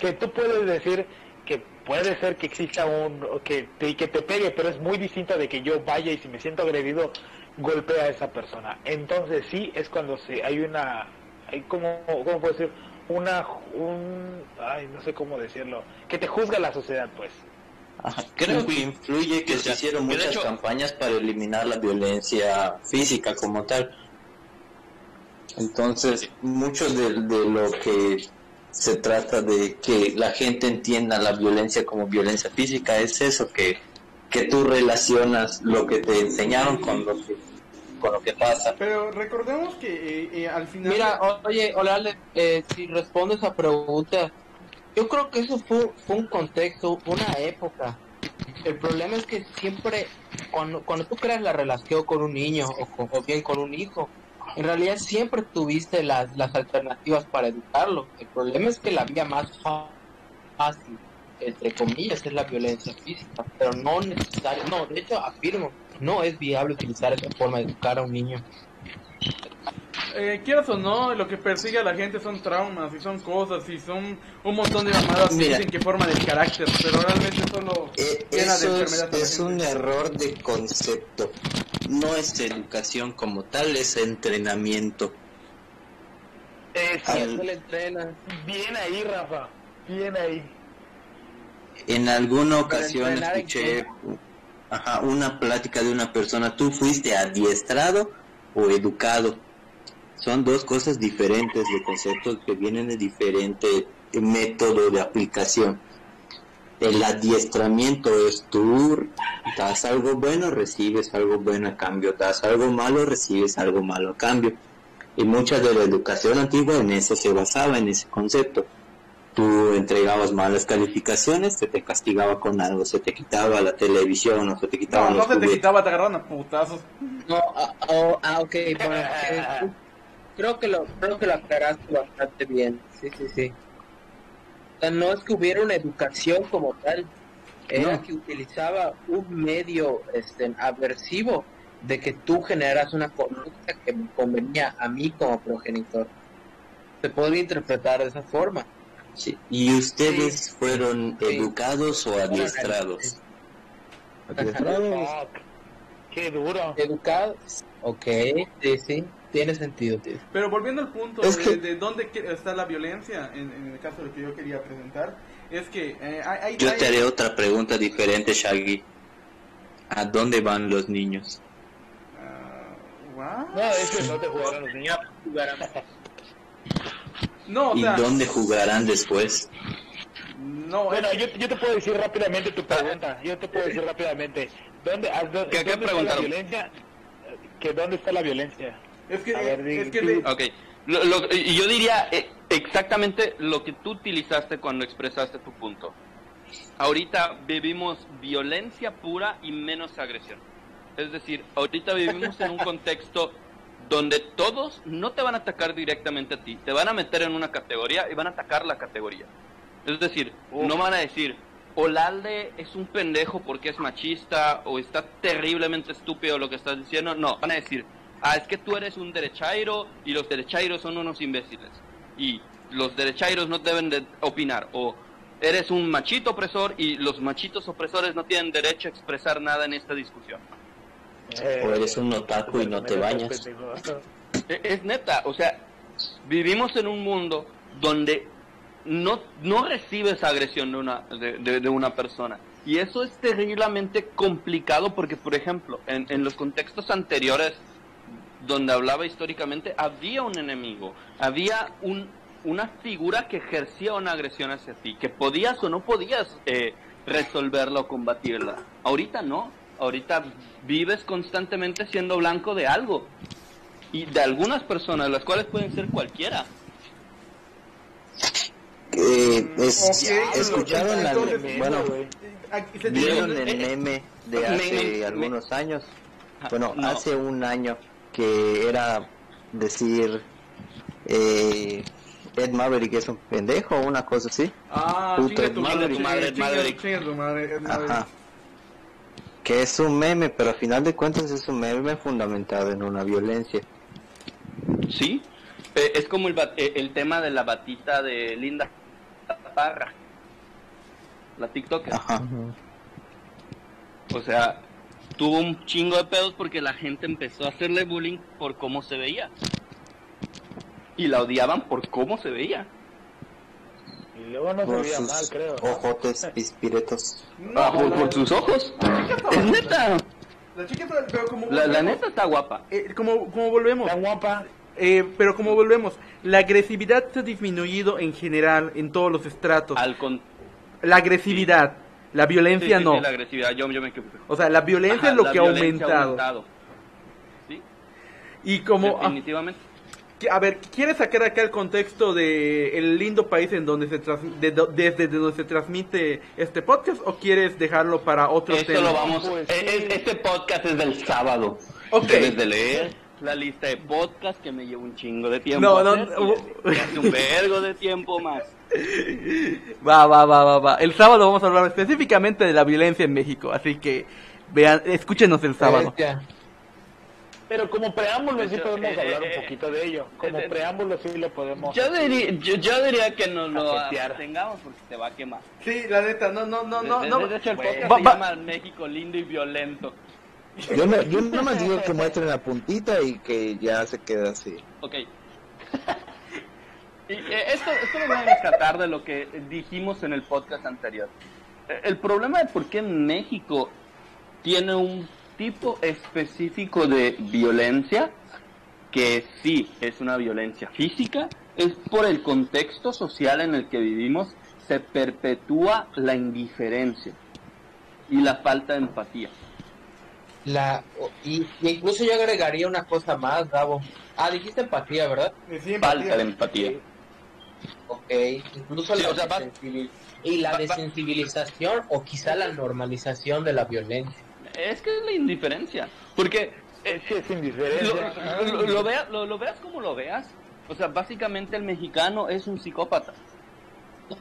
S5: que tú puedes decir que puede ser que exista un que te, que te pegue, pero es muy distinta de que yo vaya y si me siento agredido golpee a esa persona. Entonces sí es cuando se hay una hay como cómo puedo decir una un ay no sé cómo decirlo que te juzga la sociedad pues.
S7: Ajá, Creo que influye que se hicieron muchas
S2: hecho-
S7: campañas para eliminar la violencia física como tal. Entonces, mucho de, de lo que se trata de que la gente entienda la violencia como violencia física es eso, que, que tú relacionas lo que te enseñaron con lo que, con lo que pasa.
S1: Pero recordemos que eh, eh, al final...
S3: Mira, oye, Olale, eh, si respondes a pregunta, yo creo que eso fue, fue un contexto, una época. El problema es que siempre, cuando, cuando tú creas la relación con un niño o, con- o bien con un hijo, en realidad siempre tuviste las, las alternativas para educarlo. El problema es que la vía más fácil, entre comillas, es la violencia física, pero no necesario, no, de hecho afirmo, no es viable utilizar esa forma de educar a un niño.
S1: Eh, quieras o no, lo que persigue a la gente son traumas y son cosas y son un montón de mamadas que dicen que forman el carácter, pero realmente solo
S7: Eh,
S1: llena de
S7: eso es, es un error de concepto. No es educación como tal, es entrenamiento.
S5: Eh, sí,
S7: Al-
S3: Se le entrena.
S5: bien ahí Rafa, bien ahí.
S7: En alguna ocasión
S3: en
S7: escuché ajá, una plática de una persona, ¿tú fuiste adiestrado o educado? Son dos cosas diferentes de conceptos que vienen de diferente método de aplicación. El adiestramiento es tú das algo bueno, recibes algo bueno a cambio, das algo malo, recibes algo malo a cambio. Y mucha de la educación antigua en eso se basaba, en ese concepto tú entregabas malas calificaciones, se te castigaba con algo, se te quitaba la televisión o se te
S1: No,
S7: quitaban
S1: no
S7: los
S1: se te quitaba, te agarraron a putazos.
S3: No, ah, oh, ah, ok, bueno, eh, creo que lo creo que lo aclaraste bastante bien. Sí, sí, sí. O sea, no es que hubiera una educación como tal, era
S7: No.
S3: que utilizaba un medio este, aversivo de que tú generas una conducta que me convenía a mí como progenitor. Se podría interpretar de esa forma.
S7: Sí. ¿Y ustedes fueron
S3: Sí.
S7: educados o adiestrados?
S5: Fuck, qué duro.
S3: Educados, ok, sí, sí. tiene sentido, tío.
S1: Pero volviendo al punto
S6: Es
S1: de,
S6: que-
S1: de dónde está la violencia, en, en el caso de lo que yo quería presentar, es que eh, hay,
S7: Yo
S1: hay-
S7: te haré otra pregunta diferente, Shaggy. ¿A dónde van los niños?
S1: ¿what?
S5: No, es que no te jugaron los niños. <laughs>
S1: No, o
S7: ¿Y
S1: sea,
S7: dónde jugarán después?
S1: no,
S5: Bueno,
S1: es-
S5: yo, yo te puedo decir rápidamente tu pregunta. Yo te puedo decir rápidamente. ¿Dónde, a- dó-
S2: ¿Qué- qué
S5: dónde está la
S2: preguntaron?
S5: violencia? ¿Que ¿Dónde está la violencia?
S1: es que,
S5: a ver,
S1: es que
S5: tú-
S1: de-
S2: Ok, lo- lo- yo diría eh, exactamente lo que tú utilizaste cuando expresaste tu punto. Ahorita vivimos violencia pura y menos agresión. Es decir, ahorita vivimos en un contexto donde todos no te van a atacar directamente a ti, te van a meter en una categoría y van a atacar la categoría. Es decir, no van a decir, Olalde es un pendejo porque es machista o está terriblemente estúpido lo que estás diciendo. No, van a decir, ah, es que tú eres un derechairo y los derechairos son unos imbéciles. Y los derechairos no deben de opinar. O eres un machito opresor y los machitos opresores no tienen derecho a expresar nada en esta discusión.
S7: O eres un otaku y no te bañas. <laughs>
S2: E- Es neta, o sea, vivimos en un mundo donde no, no recibes agresión de una, de, de- de una persona. Y eso es terriblemente complicado porque, por ejemplo, en, en los contextos anteriores donde hablaba históricamente, había un enemigo, había un, una figura que ejercía una agresión hacia ti, que podías o no podías eh, resolverla o combatirla. Ahorita no, ahorita vives constantemente siendo blanco de algo y de algunas personas, las cuales pueden ser cualquiera.
S7: Eh, es-
S1: Ok,
S7: ¿Escucharon la, bueno, vieron el meme de hace
S2: me- me-
S7: algunos años?
S2: Ah,
S7: Bueno,
S2: no.
S7: hace un año que era decir eh, Ed Maverick es un pendejo o una cosa así.
S1: Ah, chinga, madre. chinga tu madre, madre.
S7: Ajá. Que es un meme, pero al final de cuentas es un meme fundamentado en una violencia.
S2: Sí, Eh, es como el, eh, el tema de la batita de Linda Parra, la TikToker.
S7: Ajá.
S2: O sea, tuvo un chingo de pedos porque la gente empezó a hacerle bullying por cómo se veía. Y la odiaban por cómo se veía.
S5: Y luego no se
S7: Por
S5: veía
S7: sus
S5: mal, creo.
S7: ojotes <laughs> pispiretos.
S1: No,
S2: Ah, por,
S1: la-
S2: por sus ojos.
S1: la está
S2: Es neta.
S1: La chica está, pero como
S2: La, la neta está guapa.
S1: eh, como, como volvemos,
S5: Tan guapa.
S1: eh, pero como volvemos, la agresividad se ha disminuido en general en todos los estratos.
S2: Al con...
S1: La agresividad, la
S2: sí,
S1: violencia
S2: sí,
S1: no.
S2: sí, la agresividad. Yo, yo me.
S1: O sea, la violencia
S2: Ajá,
S1: es lo
S2: la
S1: que ha aumentado.
S2: Sí,
S1: Y como, ah,
S2: definitivamente.
S1: que- a ver, ¿quieres sacar acá el contexto de el lindo país en donde se de desde donde se transmite este podcast o quieres dejarlo para otro
S2: Esto
S1: tema?
S2: lo vamos.
S5: Pues,
S2: e-
S5: sí.
S2: e- Este podcast es del sábado.
S1: Ok.
S2: Debes de leer la lista de podcast que me lleva un chingo de tiempo.
S1: No,
S2: hacer,
S1: no, no.
S2: un vergo de tiempo más. <laughs>
S1: Va, va, va, va, va. El sábado vamos a hablar específicamente de la violencia en México, así que vean, escúchenos el sábado.
S3: Bestia.
S5: Pero como preámbulo sí
S2: Yo-
S5: podemos
S2: eh,
S5: hablar
S2: eh,
S5: un poquito de ello. Como
S2: eh,
S5: preámbulo sí lo podemos.
S2: Yo diría, yo, yo diría que nos lo tengamos porque te va a quemar.
S1: Sí, la neta, no, no, no, no,
S2: de,
S1: no.
S2: de hecho, el podcast
S1: Va-
S2: se
S1: va-
S2: llama México lindo y violento.
S6: Yo, me, yo nada más digo que muestren la puntita y que ya se queda así.
S2: Ok. <laughs> Y, eh, esto, esto lo voy a rescatar de lo que dijimos en el podcast anterior. Eh, El problema de por qué México tiene un tipo específico de violencia, que sí es una violencia física, es por el contexto social en el que vivimos, se perpetúa la indiferencia y la falta de empatía.
S3: La, y, y incluso yo agregaría una cosa más, Gabo. Ah, dijiste empatía, ¿verdad?
S1: Sí,
S2: Falta de empatía.
S3: Ok, incluso
S2: Sí,
S3: la
S2: o sea, va-
S3: desensibil- y la
S2: va- va-
S3: desensibilización o quizá la normalización de la violencia.
S2: Es que es la indiferencia. Porque eh,
S5: Es que es
S2: lo,
S5: indiferencia.
S2: lo- lo vea- lo- lo veas como lo veas. O sea, básicamente el mexicano es un psicópata.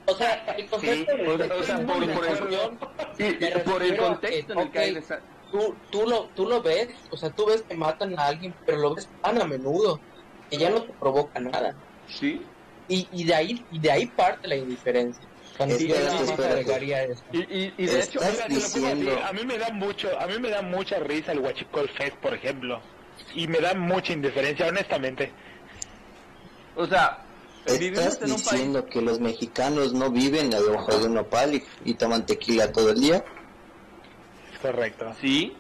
S3: O sea, el concepto de
S2: o sea, o sea, por- Y, el contexto en el que hay
S3: tú, tú, lo, tú lo ves, o sea, tú ves que matan a alguien, pero lo ves tan a menudo que ya no te provoca nada.
S2: Sí.
S3: Y, y de ahí y de ahí parte la indiferencia. Yo.
S2: Y, y, y de hecho,
S5: Mira, te lo pongo
S6: diciendo-
S5: a mí me da mucho, a mí me da mucha risa el Huachicol Fest, por ejemplo. y me da mucha indiferencia, honestamente.
S2: O sea, vivimos
S7: ¿Estás
S2: en un país...
S7: diciendo que los mexicanos no viven debajo de un nopal y, y toman tequila todo el día?
S5: Es correcto.
S2: Sí,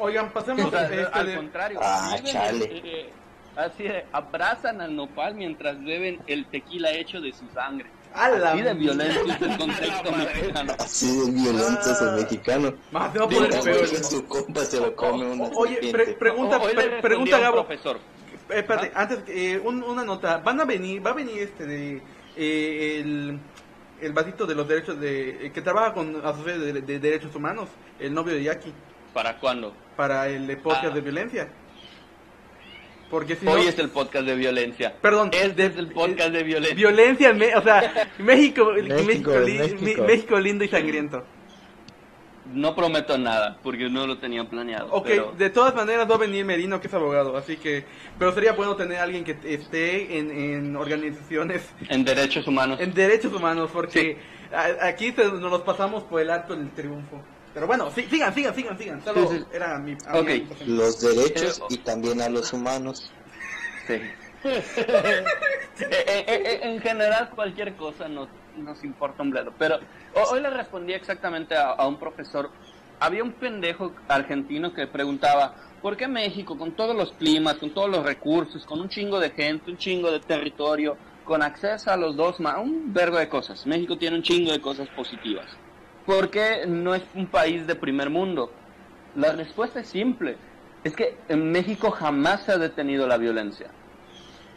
S1: Oigan, pasemos
S2: O sea,
S1: este
S2: al
S1: de-
S2: contrario.
S7: Ah,
S2: viven,
S7: chale.
S2: eh, eh, así de, abrazan al nopal mientras beben el tequila hecho de su sangre.
S1: ¡A la
S2: Así de violento es el contexto mexicano.
S7: Así de violento es el
S1: Ah.
S7: mexicano.
S1: Más se va a
S2: Digo,
S1: poner
S7: Como
S1: peor.
S7: que su compa se lo come una
S1: Oye, pre- pregunta,
S2: le
S1: pre- pregunta Gabo.
S2: profesor.
S1: Eh, Espérate, antes, eh, un- una nota. Van a venir, va a venir este de eh, el, el vasito de los derechos de eh, que trabaja con asociación de, de derechos humanos, el novio de Jackie,
S2: ¿Para cuándo?
S1: para el podcast
S2: Ah.
S1: de violencia. Porque si
S2: Hoy
S1: no,
S2: es el podcast de violencia.
S1: perdón,
S2: Este es el podcast de violencia.
S1: violencia, en Me- o sea, <laughs> México, México,
S6: México,
S1: li-
S6: México.
S1: Mi- México lindo y sangriento.
S2: No prometo nada, porque no lo tenía planeado.
S1: Ok,
S2: pero
S1: de todas maneras va a venir Merino, que es abogado, así que, pero sería bueno tener a alguien que esté en, en organizaciones <laughs>
S2: en derechos humanos.
S1: en derechos humanos, porque a- aquí se, nos los pasamos por el arco del triunfo. Pero bueno, sí, sigan, sigan, sigan, sigan. Solo
S2: Sí, sí.
S1: era mi. a
S2: Ok.
S1: mi-
S7: Los derechos
S2: Eh,
S7: y también a los humanos.
S2: Sí. <laughs> Eh, eh, en general cualquier cosa nos, nos importa un bledo. Pero ho- hoy le respondí exactamente a, a un profesor. Había un pendejo argentino que preguntaba, ¿por qué México, con todos los climas, con todos los recursos, con un chingo de gente, un chingo de territorio, con acceso a los dos, ma- un vergo de cosas? México tiene un chingo de cosas positivas. ¿Por qué no es un país de primer mundo? La respuesta es simple. Es que en México jamás se ha detenido la violencia.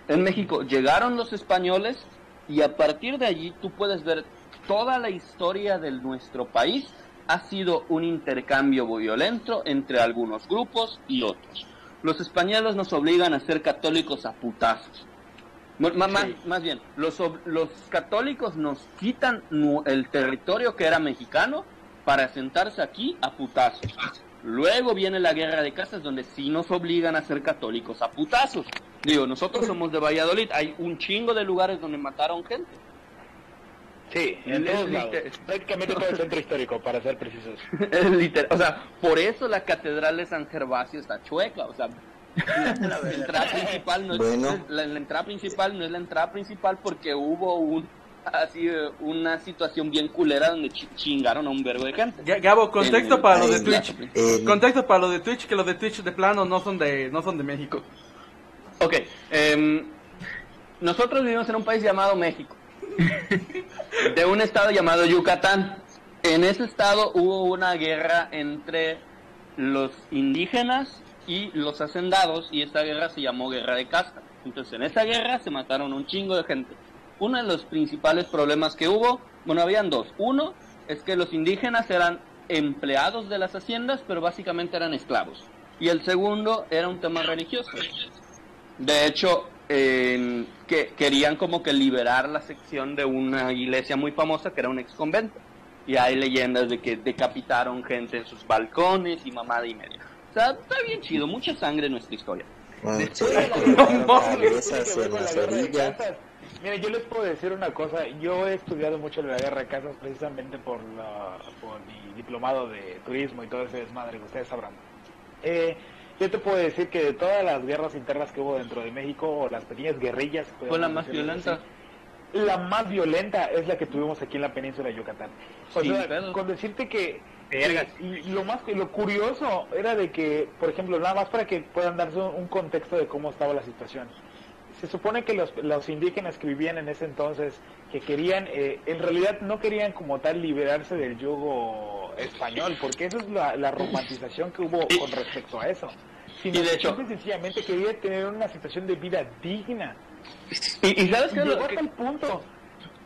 S2: En México llegaron los españoles y a partir de allí tú puedes ver toda la historia de nuestro país ha sido un intercambio violento entre algunos grupos y otros. Los españoles nos obligan a ser católicos a putazos. Más, más bien, los, los católicos nos quitan el territorio que era mexicano para sentarse aquí a putazos. Luego viene la guerra de casas donde sí nos obligan a ser católicos a putazos. Digo, nosotros somos de Valladolid, hay un chingo de lugares donde mataron gente.
S5: Sí, en todos lados. <laughs> Prácticamente todo el centro histórico, para ser precisos. <laughs>
S2: Es literal, o sea, por eso la catedral de San Gervasio está chueca, o sea, la, la entrada principal no es,
S7: Bueno.
S2: la, la entrada principal no es la entrada principal porque hubo un así eh, una situación bien culera donde chi- chingaron a un verbo de gente.
S1: Ga- Gabo, contexto
S2: En-
S1: para los de Twitch.
S7: en-
S1: Contexto para los de Twitch, que los de Twitch de plano no son de, no son de México.
S2: Ok, em, nosotros vivimos en un país llamado México, <laughs> de un estado llamado Yucatán. En ese estado hubo una guerra entre los indígenas y los hacendados y esa guerra se llamó Guerra de Casta. Entonces en esa guerra se mataron un chingo de gente. Uno de los principales problemas que hubo, bueno, habían dos. Uno es que los indígenas eran empleados de las haciendas, pero básicamente eran esclavos. Y el segundo era un tema religioso. De hecho, que querían como que liberar la sección de una iglesia muy famosa que era un ex convento. Y hay leyendas de que decapitaron gente en sus balcones y mamada y media. O sea, está bien chido, mucha sangre en nuestra historia.
S7: Ah,
S5: Después de <laughs> la. Mira, yo les puedo decir una cosa. Yo he estudiado mucho la guerra de casas precisamente por, la, por mi diplomado de turismo y todo ese desmadre que ustedes sabrán. Eh, yo te puedo decir que de todas las guerras internas que hubo dentro de México, o las pequeñas guerrillas...
S2: Fue la más violenta.
S5: así, la más violenta es la que tuvimos aquí en la península de Yucatán. O
S2: Sin
S5: sea,
S2: pedo.
S5: con decirte que y lo más lo curioso era de que, por ejemplo, nada más para que puedan darse un, contexto de cómo estaba la situación. Se supone que los, los indígenas que vivían en ese entonces, que querían, eh, en realidad no querían como tal liberarse del yugo español, porque esa es la, la romantización que hubo con respecto a eso. Sino
S2: Y de hecho-
S5: sencillamente querían tener una situación de vida digna.
S2: Y, y sabes lo
S5: Llegó
S2: que-
S5: hasta el punto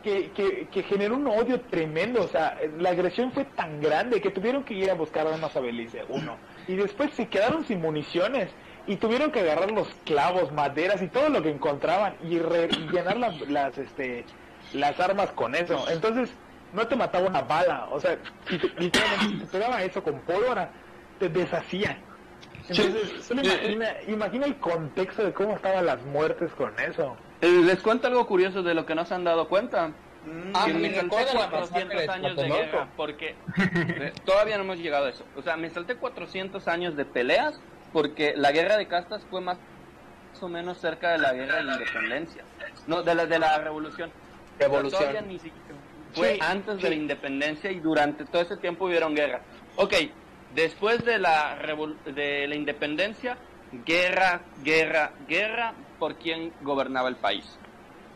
S5: que, que, que generó un odio tremendo. O sea, la agresión fue tan grande que tuvieron que ir a buscar armas a Belice, uno. Y después se quedaron sin municiones y tuvieron que agarrar los clavos, maderas y todo lo que encontraban y, re- y llenar las, las, este, las armas con eso. Entonces, no te mataba una bala. O sea, si te, literalmente, si te pegaba eso con pólvora, te deshacía. Entonces,
S2: Sí.
S5: imagina, imagina el contexto de cómo estaban las muertes con eso.
S2: Eh, Les cuento algo curioso de lo que no se han dado cuenta.
S3: Ah,
S2: que
S3: me
S2: salté
S3: recuerda la
S2: 400
S3: masacre de
S2: años de guerra porque <laughs> eh, todavía no hemos llegado a eso. O sea, me salté 400 años de peleas porque la guerra de castas fue más o menos cerca de la guerra de la independencia, no, de la, de la revolución.
S3: Revolución.
S2: Todavía ni siquiera- fue
S5: Sí,
S2: antes
S5: sí.
S2: de la independencia y durante todo ese tiempo hubieron guerras. Ok, después de la, revol- de la independencia, guerra, guerra, guerra por quien gobernaba el país.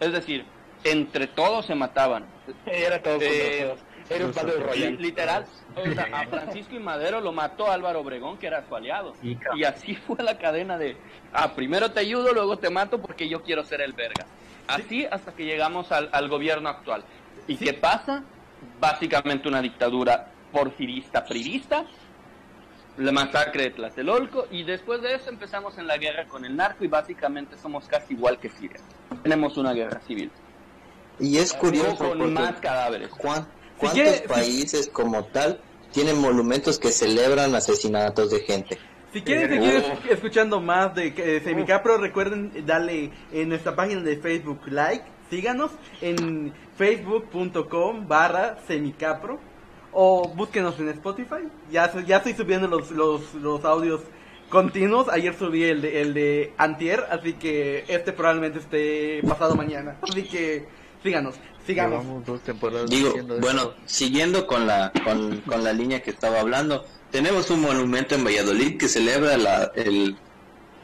S2: Es decir, entre todos se mataban.
S5: Era todo contra
S2: Eh,
S5: todos. Era un Battle
S2: Li-
S5: Royale.
S2: literal, o sea, a Francisco y Madero lo mató Álvaro Obregón, que era su aliado.
S4: Sí.
S2: Y así fue la cadena de, ah, primero te ayudo, luego te mato porque yo quiero ser el verga. Así hasta que llegamos al, al gobierno actual. ¿Y qué pasa? Básicamente una dictadura porfirista, privista, la masacre de Tlatelolco, y después de eso empezamos en la guerra con el narco y básicamente somos casi igual que Siria. Tenemos una guerra civil.
S7: Y es curioso
S2: con
S7: porque
S2: más cadáveres.
S7: ¿cuán-
S1: Si
S7: ¿cuántos
S1: quiere- si-
S7: países como tal tienen monumentos que celebran asesinatos de gente?
S1: Si quieren seguir es- escuchando más de eh, Semicapro, recuerden darle en nuestra página de Facebook like, síganos en facebook.com barra Semicapro o búsquenos en Spotify. Ya, ya estoy subiendo los, los, los audios continuos. Ayer subí el de, el de Antier, así que este probablemente esté pasado mañana. Así que síganos, síganos.
S6: Llevamos dos temporadas
S7: Digo, bueno, siguiendo con la, con, con la línea que estaba hablando, tenemos un monumento en Valladolid que celebra la, el,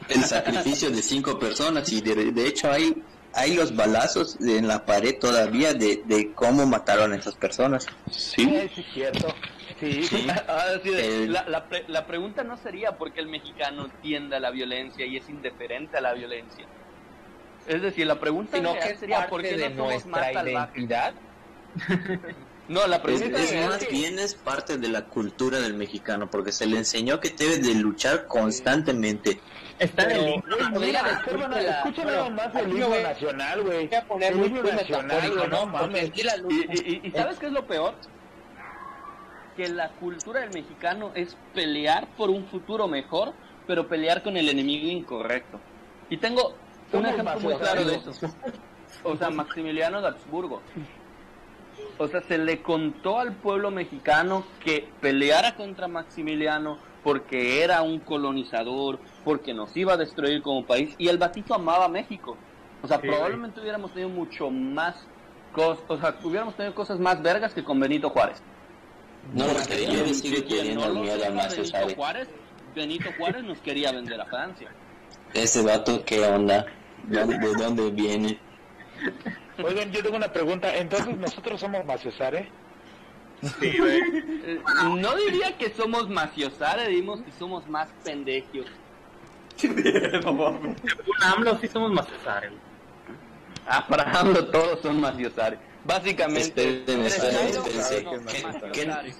S7: el sacrificio de cinco personas y de, de hecho hay, hay los balazos en la pared todavía de, de cómo mataron a esas personas. Sí.
S5: Eh, sí, es cierto. Sí, sí. <laughs>
S2: Sí, de-
S7: El-
S2: la, la pre- la pregunta no sería por qué el mexicano tiende a la violencia y es indiferente a la violencia. Es decir, la pregunta
S3: Sino
S2: real
S3: que es
S2: sería por qué
S3: de
S2: no somos más salvajes.
S3: identidad. <laughs>
S2: No, la
S7: Es,
S2: pregunta
S7: es más bien es parte de la cultura del mexicano porque se le enseñó que debe de luchar constantemente.
S4: Está en el
S3: bueno,
S5: nada más el himno nacional, güey.
S3: Voy a poner
S5: El himno nacional, güey,
S3: ¿no?
S5: mames.
S2: Y, y ¿sabes qué es lo peor? Que la cultura del mexicano es pelear por un futuro mejor, pero pelear con el enemigo incorrecto. Y tengo un ejemplo muy claro de eso. O sea, Maximiliano de Habsburgo. O sea, se le contó al pueblo mexicano que peleara contra Maximiliano porque era un colonizador, porque nos iba a destruir como país, y el batito amaba a México. O sea,
S4: Sí,
S2: probablemente hubiéramos tenido mucho más cosas, o sea, hubiéramos tenido cosas más vergas que con Benito Juárez.
S7: No, lo que yo le sigo teniendo
S2: no
S7: miedo a Macio
S2: Benito
S7: Sare.
S2: Juárez, Benito Juárez nos quería vender a Francia.
S7: Ese vato, ¿qué onda? ¿De dónde- ¿De dónde viene?
S5: Oigan, yo tengo una pregunta. Entonces, ¿nosotros somos Maciosare? <laughs>
S2: Eh, no diría que somos maciosare, dimos que somos más pendejios. <laughs>
S1: No mames.
S4: Un AMLO sí somos más cesares.
S2: Ah, para AMLO todos son maciosare. Básicamente.
S7: Esperen,
S2: ¿eres
S7: esperen,
S2: negro?
S7: espérense.
S2: No,
S7: ¿Qué-
S2: maciosare.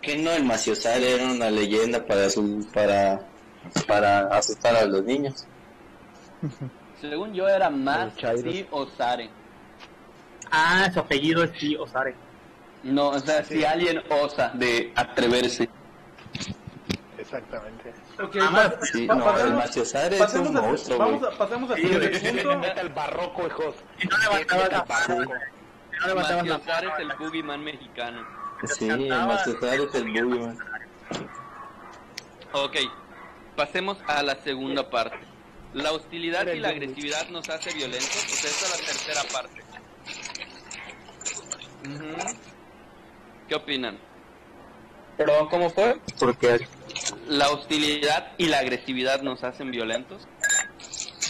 S7: Que no, el Maciosare era una leyenda para su, para, para asustar a los niños.
S2: Según yo era más sí o sare.
S4: Ah, su apellido es sí, Osare.
S2: No, o sea, si alguien osa de atreverse.
S5: Exactamente.
S1: Ok,
S4: Ah,
S1: pa-
S7: Sí,
S1: pa-
S7: no,
S1: pasemos-
S7: el Maciosare es un monstruo,
S1: vamos a, pasemos <laughs> al siguiente punto.
S5: Meta el barroco, hijos.
S4: Y no levantabas la mano.
S5: barroco.
S4: No levantabas la mano.
S2: es el boogeyman mexicano.
S7: Sí, el es el Boogeyman.
S2: Ok, pasemos a la segunda parte. La hostilidad y la agresividad nos hace violentos. O sea, esta es la tercera parte. Ujú. ¿Qué opinan?
S3: Perdón, ¿cómo fue?
S7: Porque
S2: ¿La hostilidad y la agresividad nos hacen violentos?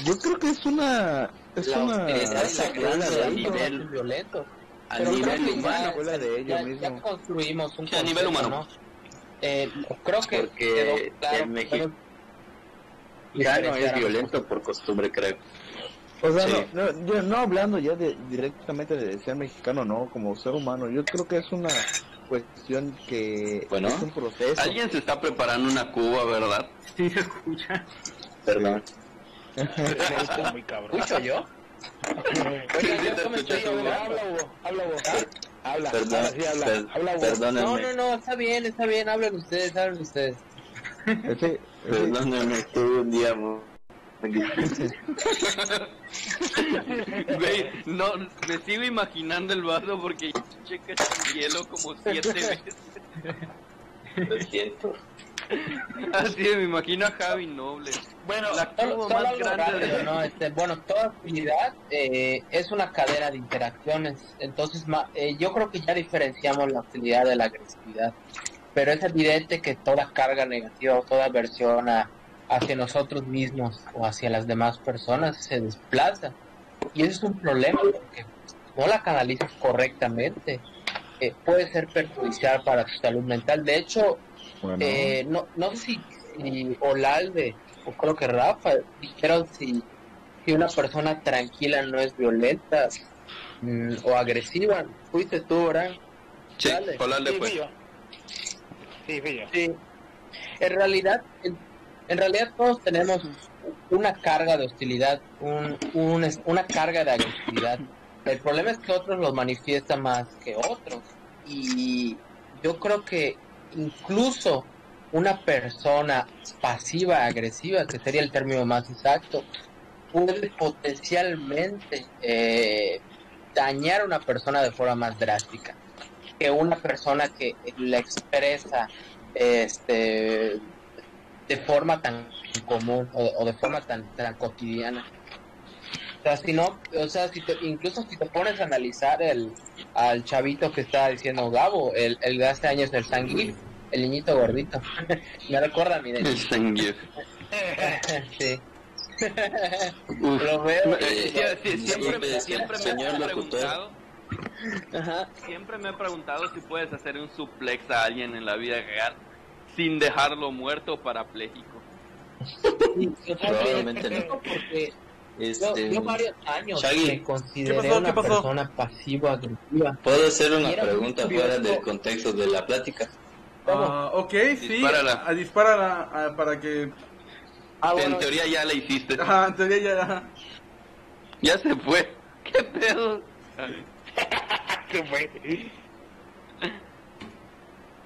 S6: Yo creo que es una... Es
S3: La
S6: una...
S3: hostilidad son
S7: nivel-
S3: violentos.
S7: a
S3: Pero
S7: nivel humano,
S3: ya-
S6: escuela de ello
S3: ya,
S6: mismo.
S3: ya construimos un
S2: Sí, a nivel humano.
S3: ¿no? Eh, creo que
S7: Porque
S3: claro.
S7: el mexi-
S3: Podemos
S7: ya no es violento por costumbre, creo.
S6: O sea,
S7: Sí.
S6: no, no, yo no hablando ya de, directamente de ser mexicano, no, como ser humano. Yo creo que es una cuestión que
S7: Bueno.
S6: es un proceso.
S2: Alguien se está preparando una cuba, ¿verdad?
S4: Sí, se escucha.
S7: Perdón.
S5: Está <laughs> muy cabrón.
S3: ¿Escucho yo? <laughs>
S5: Habla,
S3: hablando.
S5: habla, Hugo. Habla, Hugo. Habla.
S7: Perdón,
S5: sí, habla.
S7: per-
S5: Habla, Hugo.
S7: perdónenme,
S3: No, no, no, está bien, está bien, hablen ustedes, hablen ustedes. <laughs>
S7: Perdónenme, tuve un día muy.
S2: Güey, no, me sigo imaginando el vaso porque checa el hielo como siete veces.
S7: Lo siento.
S2: Así me imagino a Javi Noble.
S5: Bueno,
S2: La
S3: Solo, solo
S2: más grande
S3: rápido,
S2: de...
S3: ¿no? Este, bueno, toda actividad eh, es una cadena de interacciones. Entonces, ma- eh, yo creo que ya diferenciamos la hostilidad de la agresividad. Pero es evidente que toda carga negativa o toda aversión a- hacia nosotros mismos o hacia las demás personas se desplaza. Y eso es un problema porque no la canalizas correctamente. eh, puede ser perjudicial para tu salud mental. De hecho,
S6: Bueno,
S3: eh, no, no sé si, si Olalde o creo que Rafa dijeron si, si una persona tranquila no es violenta mm, o agresiva. Fuiste tú, ¿verdad?
S2: Sí. Olalde
S5: sí,
S2: fue.
S5: Sí, yo.
S3: Sí. En realidad, en, realidad todos tenemos una carga de hostilidad, un, un una carga de agresividad. El problema es que otros lo manifiestan más que otros. Y yo creo que incluso una persona pasiva agresiva, que sería el término más exacto, puede potencialmente eh, dañar a una persona de forma más drástica que una persona que la expresa este de forma tan común o, o de forma tan, tan cotidiana. O sea, si no, o sea, si te- incluso si te pones a analizar el al chavito que está diciendo Gabo, el, el de hace años del Sanguil, el niñito gordito. <laughs> Me recuerda a mi de
S2: Zangief. <laughs>
S3: sí. Lo veo.
S2: Eh, sí, sí, siempre, siempre me he preguntado,
S3: Ajá.
S2: siempre me he preguntado si puedes hacer un suplex a alguien en la vida real sin dejarlo muerto o parapléjico.
S3: Sí,
S7: Probablemente
S3: te
S7: no.
S3: porque Yo,
S7: Este,
S3: yo varios años
S7: Shaggy.
S3: me consideré
S1: ¿Qué pasó?
S3: una
S1: ¿Qué pasó?
S3: persona pasivo-agresiva.
S7: ¿Puedo hacer una pregunta fuera del contexto de la plática?
S3: ¿Cómo?
S1: Ah, ok, sí.
S2: Dispárala.
S1: A, dispárala ah, para que.
S3: Ah,
S2: en
S3: bueno,
S2: teoría ya la hiciste.
S1: Ajá, en teoría ya. ajá.
S2: Ya se fue. ¿Qué pedo? <laughs>
S5: Se fue.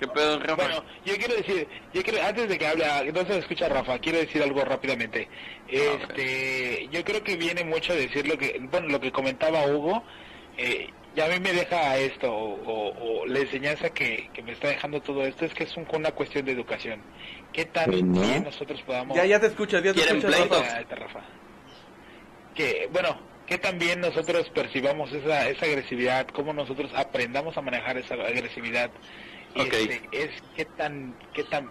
S2: ¿Qué pedo, Rafa?
S5: Bueno, yo quiero decir, yo quiero, antes de que hable, no se me escucha Rafa, quiero decir algo rápidamente. Este, yo creo que viene mucho a decir lo que, bueno, lo que comentaba Hugo, eh, y a mí me deja esto, o, o- o la enseñanza que, que me está dejando todo esto, es que es un- una cuestión de educación. ¿Qué tan
S7: Bueno.
S5: bien nosotros podamos...
S1: Ya, ya te escuchas, ya te
S2: ¿Quieren
S1: escuchas? Rafa.
S5: Rafa. Que, bueno, qué tan bien nosotros percibamos esa, esa agresividad, cómo nosotros aprendamos a manejar esa agresividad. Y
S2: Ok.
S5: este, es qué tan, qué tan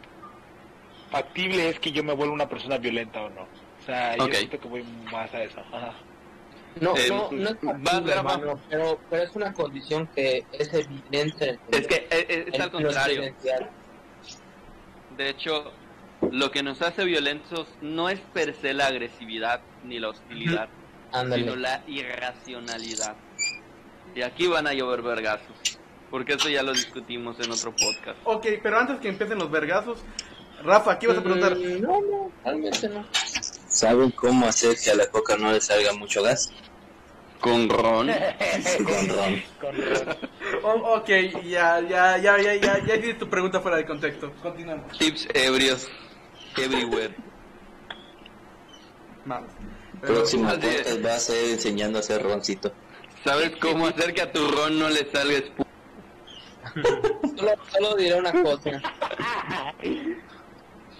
S5: factible es que yo me vuelva una persona violenta o no. O sea, yo siento que voy más a eso. Ajá.
S3: no,
S2: eh,
S3: no, no es
S2: va,
S3: factible, hermano, pero, pero es una condición que es evidente.
S2: Es que eh, eh, es
S3: en
S2: al contrario. De hecho, lo que nos hace violentos no es per se la agresividad ni la hostilidad, sino la irracionalidad. Y aquí van a llover vergazos, porque eso ya lo discutimos en otro podcast.
S1: Ok, pero antes que empiecen los vergazos, Rafa, ¿qué ibas a preguntar?
S3: Mm, No, no, realmente no.
S7: ¿Saben cómo hacer que a la coca no le salga mucho gas?
S2: Con Ron. <laughs>
S7: Con ron.
S5: Con razón.
S1: Oh, ok, ya, ya, ya, ya, ya, ya hiciste tu pregunta fuera de contexto. Continuamos.
S2: Tips ebrios. Everywhere.
S1: Pero-
S7: Próximo podcast va a ser enseñando a hacer roncito.
S2: ¿Sabes cómo hacer que a tu Ron no le salga espu-
S3: Solo, solo diré una cosa. <laughs>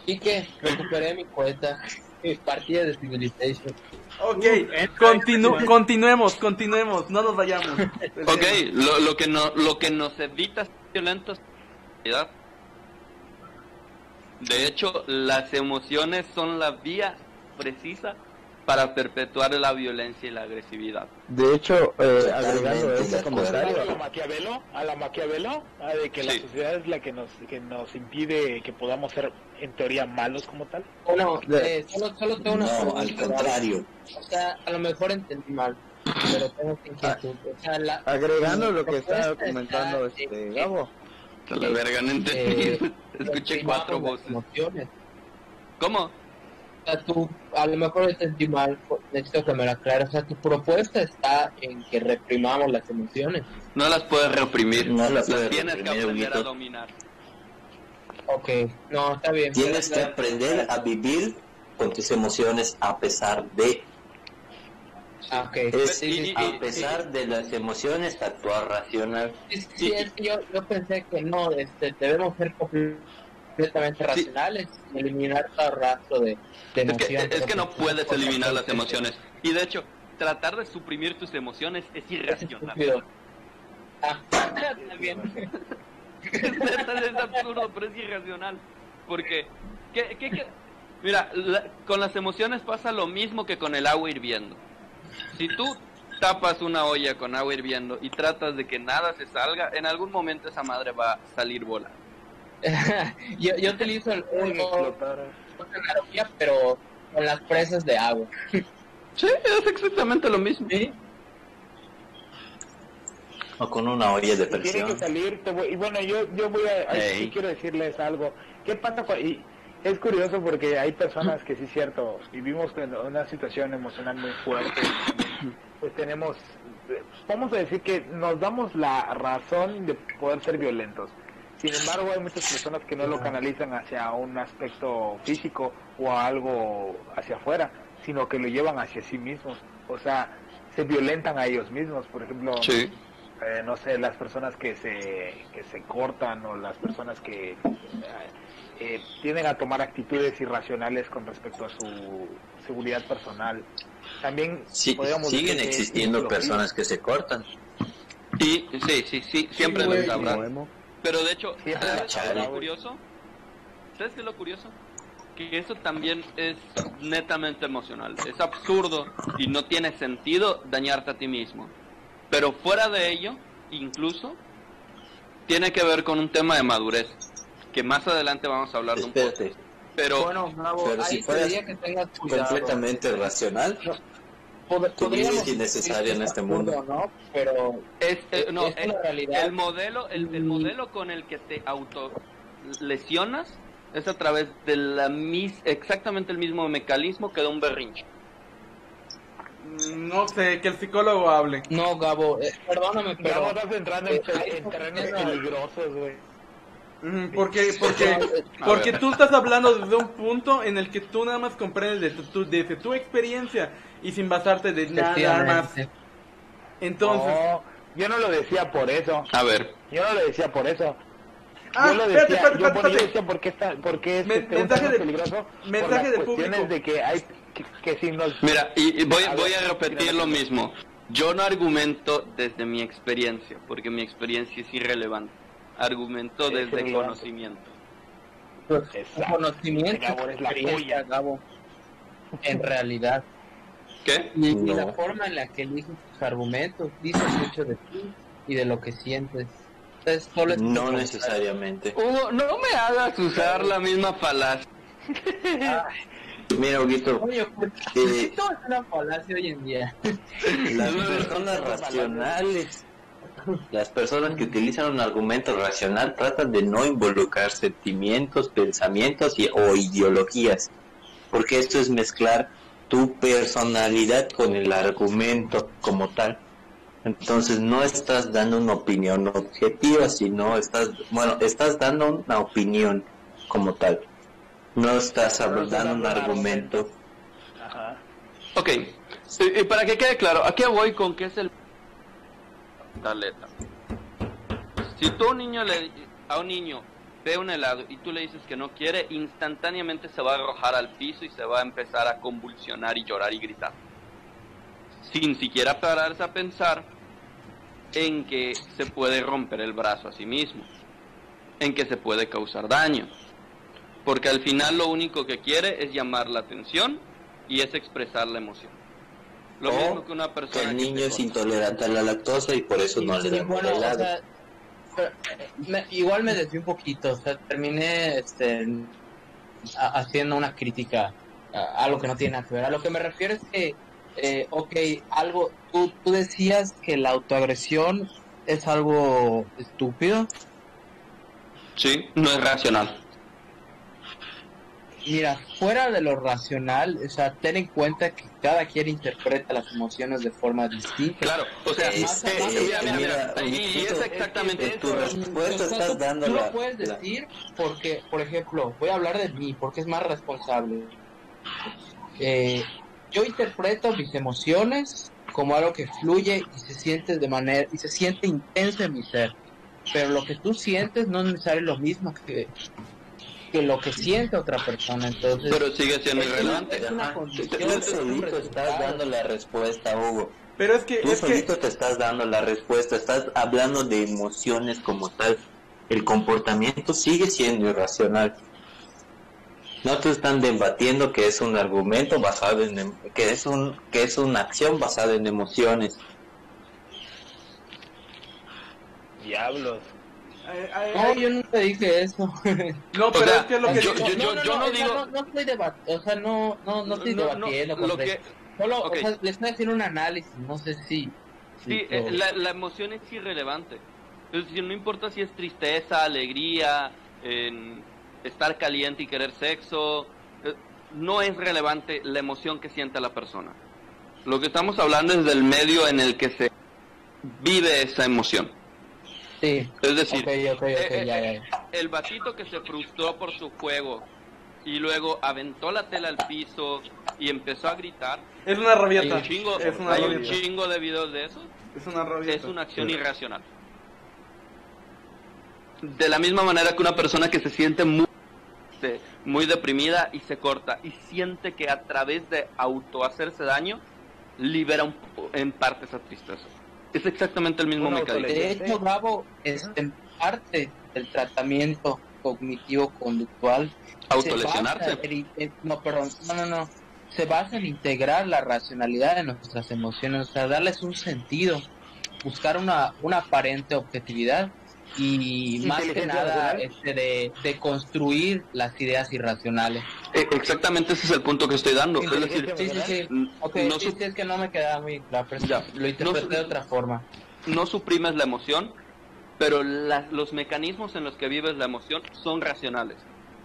S3: Y que recuperé mi cuenta, mi partida de Civilization.
S1: Ok, continu- continuemos, continuemos, no nos vayamos. <laughs>
S2: Ok, lo, lo que no, lo que nos evita ser violentos es la realidad. De hecho, las emociones son la vía precisa para perpetuar la violencia y la agresividad.
S6: De hecho, eh, agregando ese
S7: acuerdo.
S5: a
S6: comentario,
S5: la Maquiavelo, a la Maquiavelo, ah, de que la
S2: Sí.
S5: sociedad es la que nos, que nos impide que podamos ser en teoría malos como tal.
S6: De-
S3: eh, solo, solo tengo una
S7: No,
S3: pregunta.
S7: al contrario.
S3: O sea, a lo mejor entendí mal, pero tengo inquietud. O sea, la,
S6: agregando lo que está comentando
S3: está
S6: este
S3: en
S6: Gabo,
S2: A la verga, no entendí.
S3: Eh, <laughs>
S2: Escuché cuatro voces.
S3: emociones.
S2: ¿Cómo?
S3: O sea, tú, a lo mejor entendí mal, necesito que me lo aclares. O sea, tu propuesta está en que reprimamos las emociones.
S2: No las puedes reprimir.
S7: No las puedes
S2: tienes que
S7: reprimir,
S2: aprender a dominar.
S3: Ok, no, está bien.
S7: Tienes que aprender a vivir con tus emociones a pesar de.
S3: Ah, ok.
S7: Es
S3: Sí, sí, sí.
S7: a pesar de las emociones actuar racional.
S3: Sí, sí, es que yo, yo pensé que no, este, debemos ser completamente completamente racionales eliminar todo rastro de, de
S2: Es que, es que no puedes eliminar las emociones. Y de hecho, tratar de suprimir tus emociones es irracional.
S3: Estúpido. Ah, bien. <laughs>
S2: es absurdo, pero es irracional. Porque, ¿qué, qué, qué? Mira, la- con las emociones pasa lo mismo que con el agua hirviendo. Si tú tapas una olla con agua hirviendo y tratas de que nada se salga, en algún momento esa madre va a salir volando. <laughs>
S3: yo, yo utilizo el, analogía, pero con las presas de agua. <laughs>
S2: Sí, es exactamente lo mismo.
S3: ¿Sí?
S7: O con una olla de
S5: Tiene
S7: presión.
S5: que salir, te voy- y bueno, yo, yo voy a, quiero decirles algo. ¿Qué pasa con, y es curioso porque hay personas que sí es cierto, vivimos con una situación emocional muy fuerte, pues tenemos, eh, vamos a decir que nos damos la razón de poder ser violentos. Sin embargo, hay muchas personas que no lo canalizan hacia un aspecto físico o a algo hacia afuera, sino que lo llevan hacia sí mismos. O sea, se violentan a ellos mismos. Por ejemplo,
S2: Sí.
S5: eh, no sé, las personas que se, que se cortan o las personas que eh, eh, tienden a tomar actitudes irracionales con respecto a su seguridad personal. También
S7: Sí,
S5: podríamos
S7: siguen existiendo personas que se cortan.
S2: Y sí, sí, sí, siempre
S3: güey.
S2: lo habrá. Pero de hecho, ¿sabes qué es lo curioso? ¿Sabes qué es lo curioso? Que eso también es netamente emocional. Es absurdo y no tiene sentido dañarte a ti mismo. Pero fuera de ello, incluso, tiene que ver con un tema de madurez. Que más adelante vamos a hablar de un poco. Pero
S3: Bueno, Gabo,
S7: Pero
S3: ahí
S7: si
S3: te
S7: fueras
S3: diría que tengas cuidado.
S7: completamente racional. Vida es
S3: podríamos
S7: innecesaria en este
S3: es
S7: mundo.
S3: ¿no? Pero
S2: es, eh, no,
S3: es
S2: es-
S3: una realidad.
S2: el modelo, el, el modelo con el que te auto lesionas es a través de la mis, exactamente el mismo mecanismo que de un berrinche.
S1: Mm, No sé, que el psicólogo hable.
S3: No, Gabo, eh, perdóname,
S5: Pero
S3: pero...
S5: estás entrando en,
S3: eh,
S5: en terrenos peligrosos, güey.
S1: Mm, Porque, porque, porque tú estás hablando desde un punto en el que tú nada más comprendes de tu, tu- desde tu experiencia y sin basarte de nada más. Entonces,
S5: No, yo no lo decía por eso.
S2: A ver,
S5: Yo no lo decía por eso.
S1: Ah,
S5: yo lo
S1: espérate,
S5: decía,
S1: espérate,
S5: yo,
S1: espérate,
S5: yo
S1: espérate.
S5: decía por qué, está, por qué es
S1: Men-
S5: este, un
S1: mensaje de-
S5: peligroso.
S1: mensaje
S5: por las
S1: del
S5: cuestiones
S1: público.
S5: de que hay que, que si nos
S2: mira, y, y voy,
S5: A ver,
S2: voy a repetir lo mismo. Yo no argumento desde mi experiencia, porque mi experiencia es irrelevante. Argumento
S5: Es
S2: desde
S5: irrelevante.
S2: conocimiento.
S5: Exacto.
S3: Conocimiento,
S5: Gabo, eres la polla.
S3: Gabo. En realidad.
S2: ¿Qué?
S3: Y
S7: No.
S3: la forma en la que eliges tus argumentos dice mucho de ti y de lo que sientes. Entonces, solo es
S7: No necesariamente.
S2: Hugo, no me hagas usar la misma falacia.
S7: Mira, Huguito,
S3: Coño, ¿por
S7: Eh,
S3: qué <laughs> todo es una falacia hoy en día?
S7: las personas racionales, las personas que utilizan un argumento racional tratan de no involucrar sentimientos, pensamientos y, o ideologías, porque esto es mezclar tu personalidad con el argumento como tal. Entonces no estás dando una opinión objetiva, sino estás, bueno, estás dando una opinión como tal. No estás
S5: Pero estás
S7: dando un argumento.
S5: Ajá.
S2: Ok, y, y para que quede claro, aquí voy con que es el taleta. Si tú a un niño le a un niño ve un helado y tú le dices que no quiere, instantáneamente se va a arrojar al piso y se va a empezar a convulsionar y llorar y gritar. Sin siquiera pararse a pensar en que se puede romper el brazo a sí mismo, en que se puede causar daño. Porque al final lo único que quiere es llamar la atención y es expresar la emoción. Lo
S7: O
S2: mismo que una
S7: Que
S2: persona
S7: el
S2: que
S7: niño
S2: se
S7: es intolerante a la lactosa y por eso no le dan
S3: bueno, o
S7: helado.
S3: sea, pero, eh, me- igual me desvié un poquito, o sea, terminé este, a- haciendo una crítica a, a lo que no tiene nada que ver. A lo que me refiero es que, eh, ok, algo, tú, tú decías que la autoagresión es algo estúpido.
S2: Sí, no es racional.
S3: Mira, fuera de lo racional, o sea, ten en cuenta que cada quien interpreta las emociones de forma distinta.
S2: Claro, o sea,
S7: Es-
S2: eh,
S7: eh,
S2: mira, mira, mira,
S7: mira,
S2: y- y es exactamente
S7: en tu
S2: eso.
S7: respuesta estás dando la,
S3: lo puedes
S7: la-
S3: decir porque, por ejemplo, voy a hablar de mí porque es más responsable. Eh, yo interpreto mis emociones como algo que fluye y se siente de manera y se siente intenso en mi ser. Pero lo que tú sientes no es necesario lo mismo que que lo que siente otra persona. Entonces,
S2: Pero sigue siendo irrelevante.
S3: es una
S7: Ajá.
S3: condición,
S7: Tú solito estás dando la respuesta, Hugo.
S1: Pero es que,
S7: Tú
S1: es que,
S7: solito te estás dando la respuesta, estás hablando de emociones como tal. El comportamiento sigue siendo irracional. No te están debatiendo que es un argumento basado en em- que es un que es una acción basada en emociones.
S5: Diablos.
S1: Eh,
S3: No,
S1: eh,
S3: yo nunca dije eso. <laughs>
S1: no, pero
S2: sea,
S1: es que es lo que
S2: yo-
S1: digo.
S2: yo- yo no
S3: o sea,
S2: digo-
S3: No, no estoy debatiendo, o sea, no, no, no estoy
S2: No, no,
S3: debatiendo.
S2: lo que-.
S3: Solo,
S2: ok.
S3: o sea, le estoy haciendo un análisis, no sé si...
S2: Sí,
S3: si
S2: eh, la, la emoción es irrelevante. Es decir, no importa si es tristeza, alegría, en estar caliente y querer sexo, eh, no es relevante la emoción que siente la persona. Lo que estamos hablando es del medio en el que se vive esa emoción.
S3: Sí,
S2: Es decir, eh, eh,
S3: ya, ya, ya.
S2: el batito que se frustró por su juego y luego aventó la tela al piso y empezó a gritar,
S1: Es una rabieta.
S2: un chingo,
S1: Es una
S2: hay un chingo de videos de eso.
S1: Es una rabieta.
S2: es una acción irracional. De la misma manera que una persona que se siente muy, este, muy deprimida y se corta y siente que a través de auto hacerse daño libera un en parte esa tristeza. Es exactamente el mismo mecanismo.
S3: De hecho, Gabo, es en parte del tratamiento cognitivo-conductual. se
S2: Autolesionarse.
S3: basa en- en- no, perdón, no, no, no. Se basa en integrar la racionalidad de nuestras emociones, o sea, darles un sentido, buscar una, una aparente objetividad y más que nada este, de, de construir las ideas irracionales.
S2: E- Exactamente ese es el punto que estoy dando. Es decir,
S3: Sí, sí, sí.
S2: n-
S3: Ok,
S2: no,
S3: sí,
S2: su-
S3: sí, es que no me quedaba muy claro, pero
S2: Ya.
S3: lo interpreté
S2: No
S3: de otra forma.
S2: no suprimes la emoción, pero la- los mecanismos en los que vives la emoción son racionales,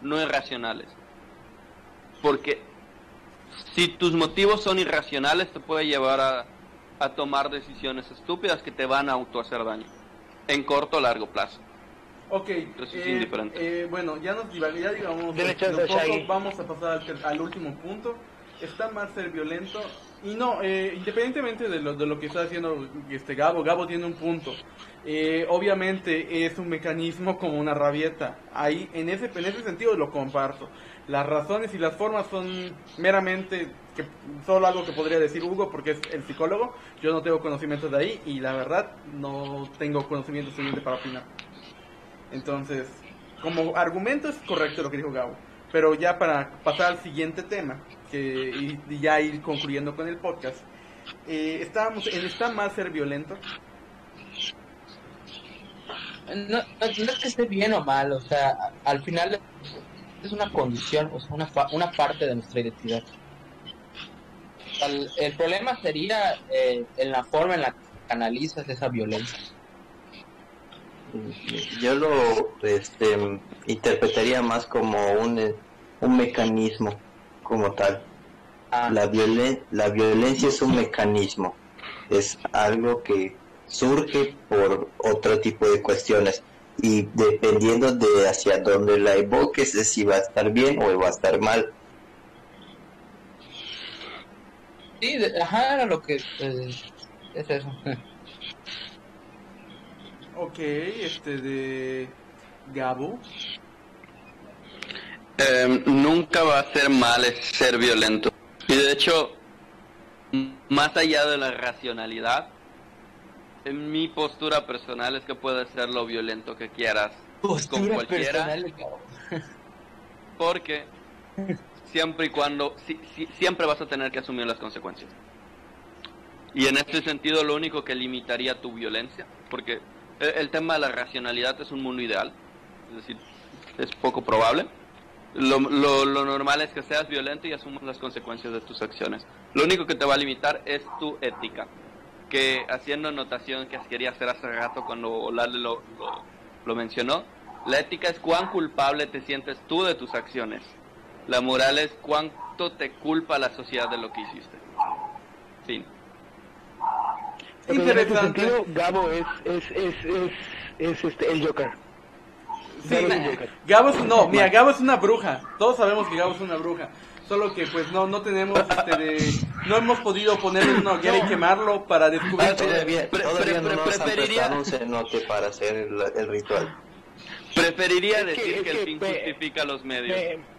S2: no irracionales. Porque si tus motivos son irracionales, te puede llevar a, a tomar decisiones estúpidas que te van a autohacer daño, en corto o largo plazo.
S1: Ok,
S2: Entonces es
S1: eh,
S2: indiferente.
S1: eh, bueno, ya nos ya digamos
S5: Shaggy.
S1: vamos a pasar al, último punto. Está mal ser violento y no, eh, independientemente de lo, de lo que está haciendo este Gabo, Gabo tiene un punto. Eh, obviamente es un mecanismo como una rabieta. Ahí en ese en ese sentido lo comparto. Las razones y las formas son meramente que solo algo que podría decir Hugo porque es el psicólogo. Yo no tengo conocimientos de ahí y la verdad no tengo conocimiento suficiente para opinar. Entonces, como argumento es correcto lo que dijo Gabo. Pero ya para pasar al siguiente tema, que, y, ya ir concluyendo con el podcast, eh, estábamos ¿Está mal ser violento?
S3: No, no, no es que esté bien o mal, o sea, al final es una condición, o sea, una, fa- una parte de nuestra identidad. El, el problema sería eh, en la forma en la que canalizas esa violencia.
S7: Yo lo este, interpretaría más como un, un mecanismo como tal.
S3: Ah,
S7: La, violen- la violencia es un mecanismo, es algo que surge por otro tipo de cuestiones y dependiendo de hacia dónde la evoques es si va a estar bien o va a estar mal.
S3: sí, de- ajá, era lo que eh, es eso. <laughs>
S1: Ok, este de Gabo.
S2: Eh, nunca va a ser mal es ser violento. Y de hecho, más allá de la racionalidad, mi postura personal es que puedes ser lo violento que quieras con cualquiera,
S3: personal, cabrón. <laughs>
S2: porque siempre y cuando, si- si- siempre vas a tener que asumir las consecuencias. Y en este sentido, lo único que limitaría tu violencia, porque el, el tema de la racionalidad es un mundo ideal, es decir, es poco probable. Lo, lo, lo normal es que seas violento y asumas las consecuencias de tus acciones. Lo único que te va a limitar es tu ética. Que haciendo anotación que quería hacer hace rato cuando Lale lo, lo, lo mencionó, la ética es cuán culpable te sientes tú de tus acciones. La moral es cuánto te culpa la sociedad de lo que hiciste. Fin.
S5: Ok, en ese
S1: Interesante.
S5: sentido, Gabo es, es, es, es, es este, el Joker.
S1: Sí,
S5: Gabo es el Joker.
S1: Gabo es, no, mira, Gabo es una bruja. Todos sabemos que Gabo es una bruja. Solo que pues no no tenemos este de no hemos podido ponerlo en una hoguera y quemarlo para descubrir
S7: Ah, todavía
S2: Pre-
S7: todavía
S2: pre-
S7: no
S2: preferiría-
S7: prestado un cenote para hacer el, el ritual.
S2: Preferiría
S5: Es que-
S2: decir
S5: es
S2: que, el
S5: que
S2: fin justifica los medios.
S5: Me-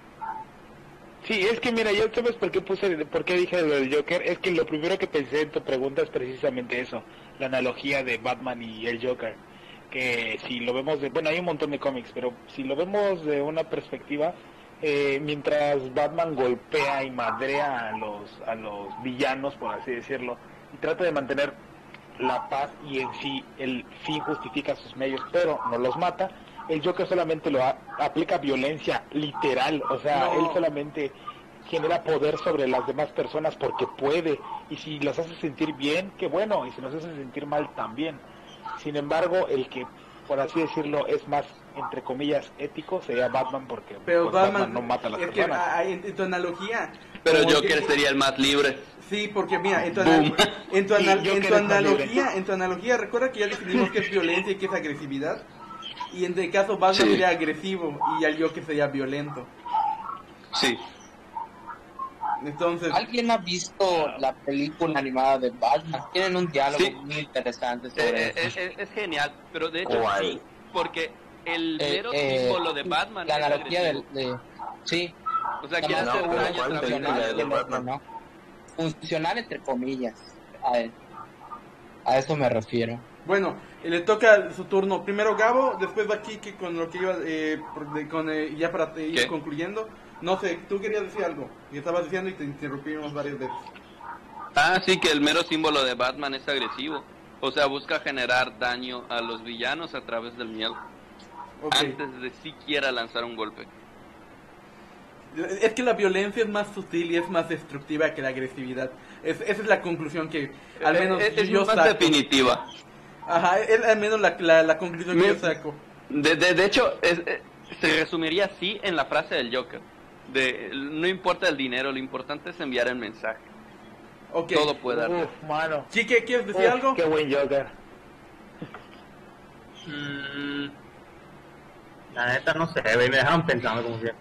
S5: Sí, es que mira, yo sabes por qué puse, por qué dije lo del Joker, es que lo primero que pensé en tu pregunta es precisamente eso, la analogía de Batman y el Joker, que si lo vemos de, bueno, hay un montón de cómics, pero si lo vemos de una perspectiva, eh, mientras Batman golpea y madrea a los, a los villanos, por así decirlo, y trata de mantener la paz y en sí el fin justifica sus medios, pero no los mata. El Joker solamente lo ha- aplica violencia literal, o sea,
S1: No.
S5: él solamente genera poder sobre las demás personas porque puede y si los hace sentir bien, qué bueno, y si los hace sentir mal también. Sin embargo, el que por así decirlo es más entre comillas ético sería Batman porque
S1: Pero
S5: pues,
S1: Batman,
S5: no mata a las
S1: es que
S5: personas.
S1: en, en tu analogía.
S2: Pero Joker
S1: que-
S2: sería el más libre.
S1: Sí, porque mira, en tu,
S2: Boom.
S1: anal- en tu, <laughs>
S5: Sí,
S1: anal-
S5: Joker
S1: en tu
S5: es más
S1: analogía, en tu analogía, recuerda que ya definimos qué es violencia y qué es agresividad. Y en el caso Batman
S2: Sí.
S1: sería agresivo y el Joker sería violento.
S2: Sí.
S1: Entonces,
S3: ¿Alguien ha visto la película animada de Batman? Tienen un diálogo
S2: Sí.
S3: muy interesante
S2: Eh,
S3: sobre
S2: eh,
S3: eso.
S2: es, es genial, pero de hecho
S7: ¿Cuál?
S2: sí, porque el
S3: Eh,
S2: mero
S3: eh,
S2: símbolo de Batman
S3: La
S2: es
S3: analogía del, de... Sí,
S2: O sea, quiere hacer
S7: pero
S2: daño a
S7: ¿cuál
S2: través de
S7: película
S2: la
S7: de
S3: funcional. Funcional entre comillas. A, a eso me refiero.
S1: bueno, le toca su turno. Primero Gabo, después va Kike con lo que iba, eh, por- de- con, eh, ya para ir
S2: ¿Qué?
S1: concluyendo. No sé, tú querías decir algo. Y estabas diciendo y te interrumpimos varias veces.
S2: Ah, sí, que el mero símbolo de Batman es agresivo. O sea, busca generar daño a los villanos a través del miedo.
S1: Ok.
S2: Antes de siquiera lanzar un golpe.
S1: Es que la violencia es más sutil y es más destructiva que la agresividad. Es- esa es la conclusión que al menos
S2: Eh, es,
S1: yo
S2: más
S1: saco.
S2: definitiva.
S1: Ajá, es al menos la, la, la conclusión que yo saco.
S2: De, de, de hecho, es- eh, se resumiría así en la frase del Joker. De, no importa el dinero, lo importante es enviar el mensaje. Todo puede dar.
S5: Uf, mano.
S1: Chique, ¿quieres decir
S5: Uf,
S1: algo?
S5: Qué buen Joker.
S4: Mm, la neta no sé, me dejaron pensando como que.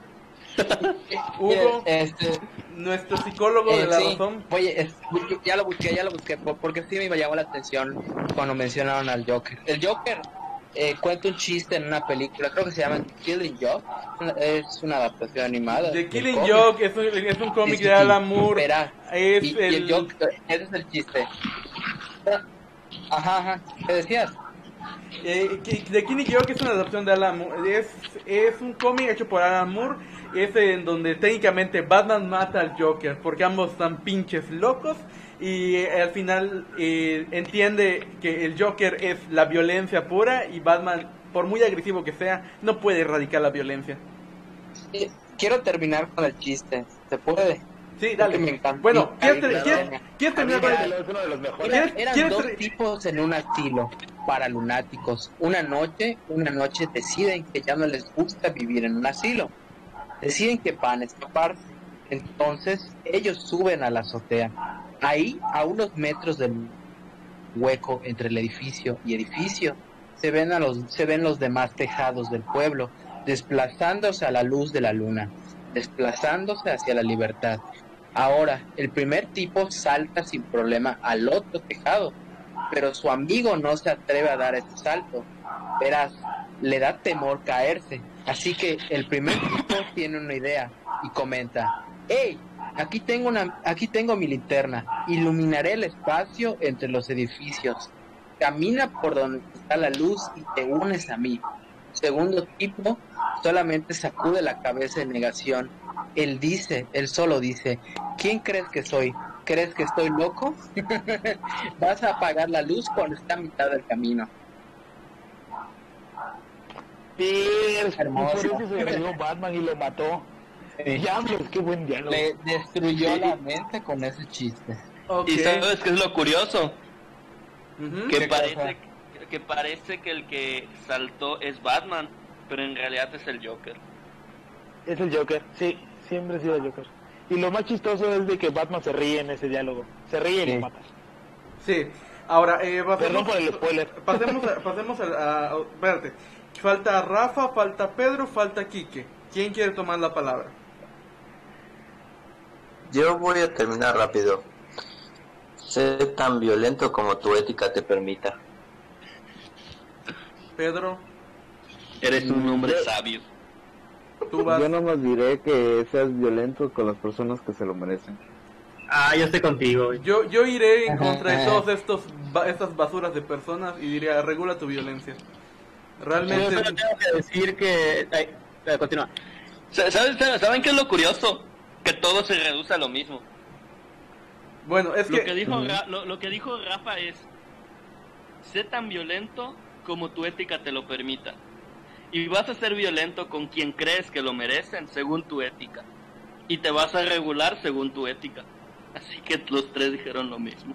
S4: <laughs>
S1: Hugo,
S3: Este,
S1: nuestro psicólogo
S3: Eh,
S1: de la
S3: sí.
S1: razón.
S3: Oye, es- ya lo busqué, ya lo busqué, por- porque sí me llamó la atención cuando mencionaron al Joker. El Joker eh, cuenta un chiste en una película, creo que se llama Killing Joke, es una adaptación animada.
S1: The Killing. Joke es un, es un cómic de Alan. Moore.
S3: Verá,
S1: Es
S3: y, y
S1: el...
S3: el Joker, ese es el chiste. Ajá, ajá, ¿qué decías?
S1: Eh, que- The Killing Joke es una adaptación de Alan Moore. Es, es un cómic hecho por Alan Moore. Es en donde técnicamente Batman mata al Joker. Porque ambos están pinches locos. Y eh, al final eh, entiende que el Joker es la violencia pura. Y Batman, por muy agresivo que sea, no puede erradicar la violencia.
S3: Eh, Quiero terminar con el chiste, ¿se puede?
S1: Sí, dale.
S3: me encanta.
S1: Bueno, ¿quieres,
S3: claro.
S1: ¿quieres, ¿quieres terminar con el-
S5: Es uno de los mejores.
S1: ¿Quieres-
S3: Eran
S1: quieres
S3: dos tipos en un asilo para lunáticos. Una noche, una noche deciden que ya no les gusta vivir en un asilo. Deciden que van a escaparse. Entonces ellos suben a la azotea. Ahí, a unos metros del hueco entre el edificio y edificio, se ven, a los, se ven los demás tejados del pueblo, desplazándose a la luz de la luna, desplazándose hacia la libertad. Ahora, el primer tipo salta sin problema al otro tejado, pero su amigo no se atreve a dar ese salto. Verás, le da temor caerse, así que el primer tipo tiene una idea y comenta, hey, aquí tengo, una, aquí tengo mi linterna, iluminaré el espacio entre los edificios, camina por donde está la luz y te unes a mí. Segundo tipo solamente sacude la cabeza en negación. Él dice, él solo dice, ¿quién crees que soy? ¿Crees que estoy loco? <laughs> Vas a apagar la luz cuando está a mitad del camino.
S5: Pierce, y
S3: Hermoso.
S5: se Batman y lo mató. Diablos, qué buen diálogo.
S3: Le destruyó la mente con ese chiste.
S2: ¿Y sabes qué es lo curioso? Que
S3: ¿Qué
S2: parece,
S3: cosa?
S2: que parece que el que saltó es Batman, pero en realidad es el Joker.
S5: Es el Joker, sí, siempre ha sido el Joker. Y lo más chistoso es de que Batman se ríe en ese diálogo. Se ríe y
S3: Sí.
S5: lo mata.
S1: Sí. Ahora, eh,
S5: Perdón
S1: pasemos,
S5: por el spoiler.
S1: pasemos, a, pasemos a, a- a- Espérate. Falta Rafa, falta Pedro, falta Quique. ¿Quién quiere tomar la palabra?
S7: Yo voy a terminar rápido. Sé tan violento como tu ética te permita.
S1: Pedro.
S2: Eres un hombre sabio.
S1: Tú vas.
S6: Yo nomás diré que seas violento con las personas que se lo merecen.
S4: Ah, yo estoy contigo.
S1: Yo, yo iré en contra de
S3: ajá.
S1: todos estos ba- estas basuras de personas y diría regula tu violencia. Realmente
S4: Yo solo tengo que decir que... ay, eh, continúa.
S2: Sa- ¿Saben, ¿Saben qué es lo curioso? Que todo se reduce a lo mismo.
S1: bueno, es
S2: Lo
S1: que
S2: que dijo, Ra- lo, lo que dijo Rafa es, sé tan violento como tu ética te lo permita. Y vas a ser violento con quien crees que lo merecen según tu ética. Y te vas a regular según tu ética. Así que los tres dijeron lo mismo.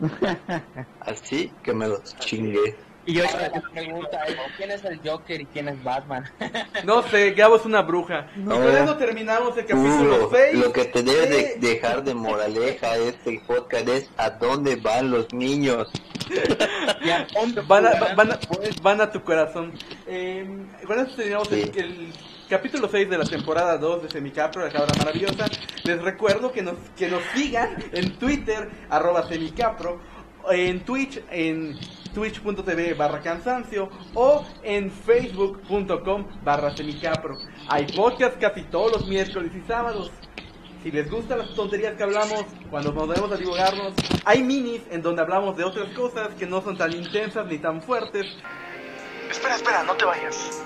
S2: <laughs>
S7: Así que me los chingué.
S4: Y yo...
S3: Ahora la pregunta es, ¿quién es el Joker y quién es Batman? <laughs>
S1: no sé, Gabo es una bruja. Y
S7: No.
S1: con eso terminamos el capítulo
S7: Hugo,
S1: 6.
S7: lo que te debe de dejar de moraleja este podcast es a dónde van los niños. <laughs>
S3: ¿Y a dónde
S1: Van a, van, a, van a tu corazón. Eh, con eso terminamos el capítulo 6 de la temporada 2 de Semicapro, la cabra maravillosa. Les recuerdo que nos, que nos sigan en Twitter, arroba Semicapro, en Twitch, en twitch.tv barra cansancio o en facebook.com barra semicapro. Hay podcast casi todos los miércoles y sábados. Si les gustan las tonterías que hablamos cuando nos debemos a divagarnos, hay minis en donde hablamos de otras cosas que no son tan intensas ni tan fuertes. Espera, espera, no te vayas.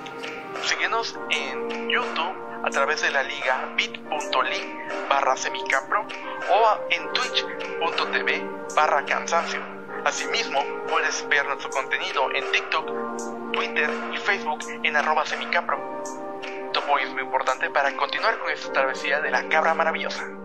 S1: Síguenos en YouTube a través de la liga bit.ly barra semicapro o en twitch.tv barra cansancio. Asimismo, puedes ver nuestro contenido en TikTok, Twitter y Facebook en arroba semicapro. Tu apoyo es muy importante para continuar con esta travesía de la cabra maravillosa.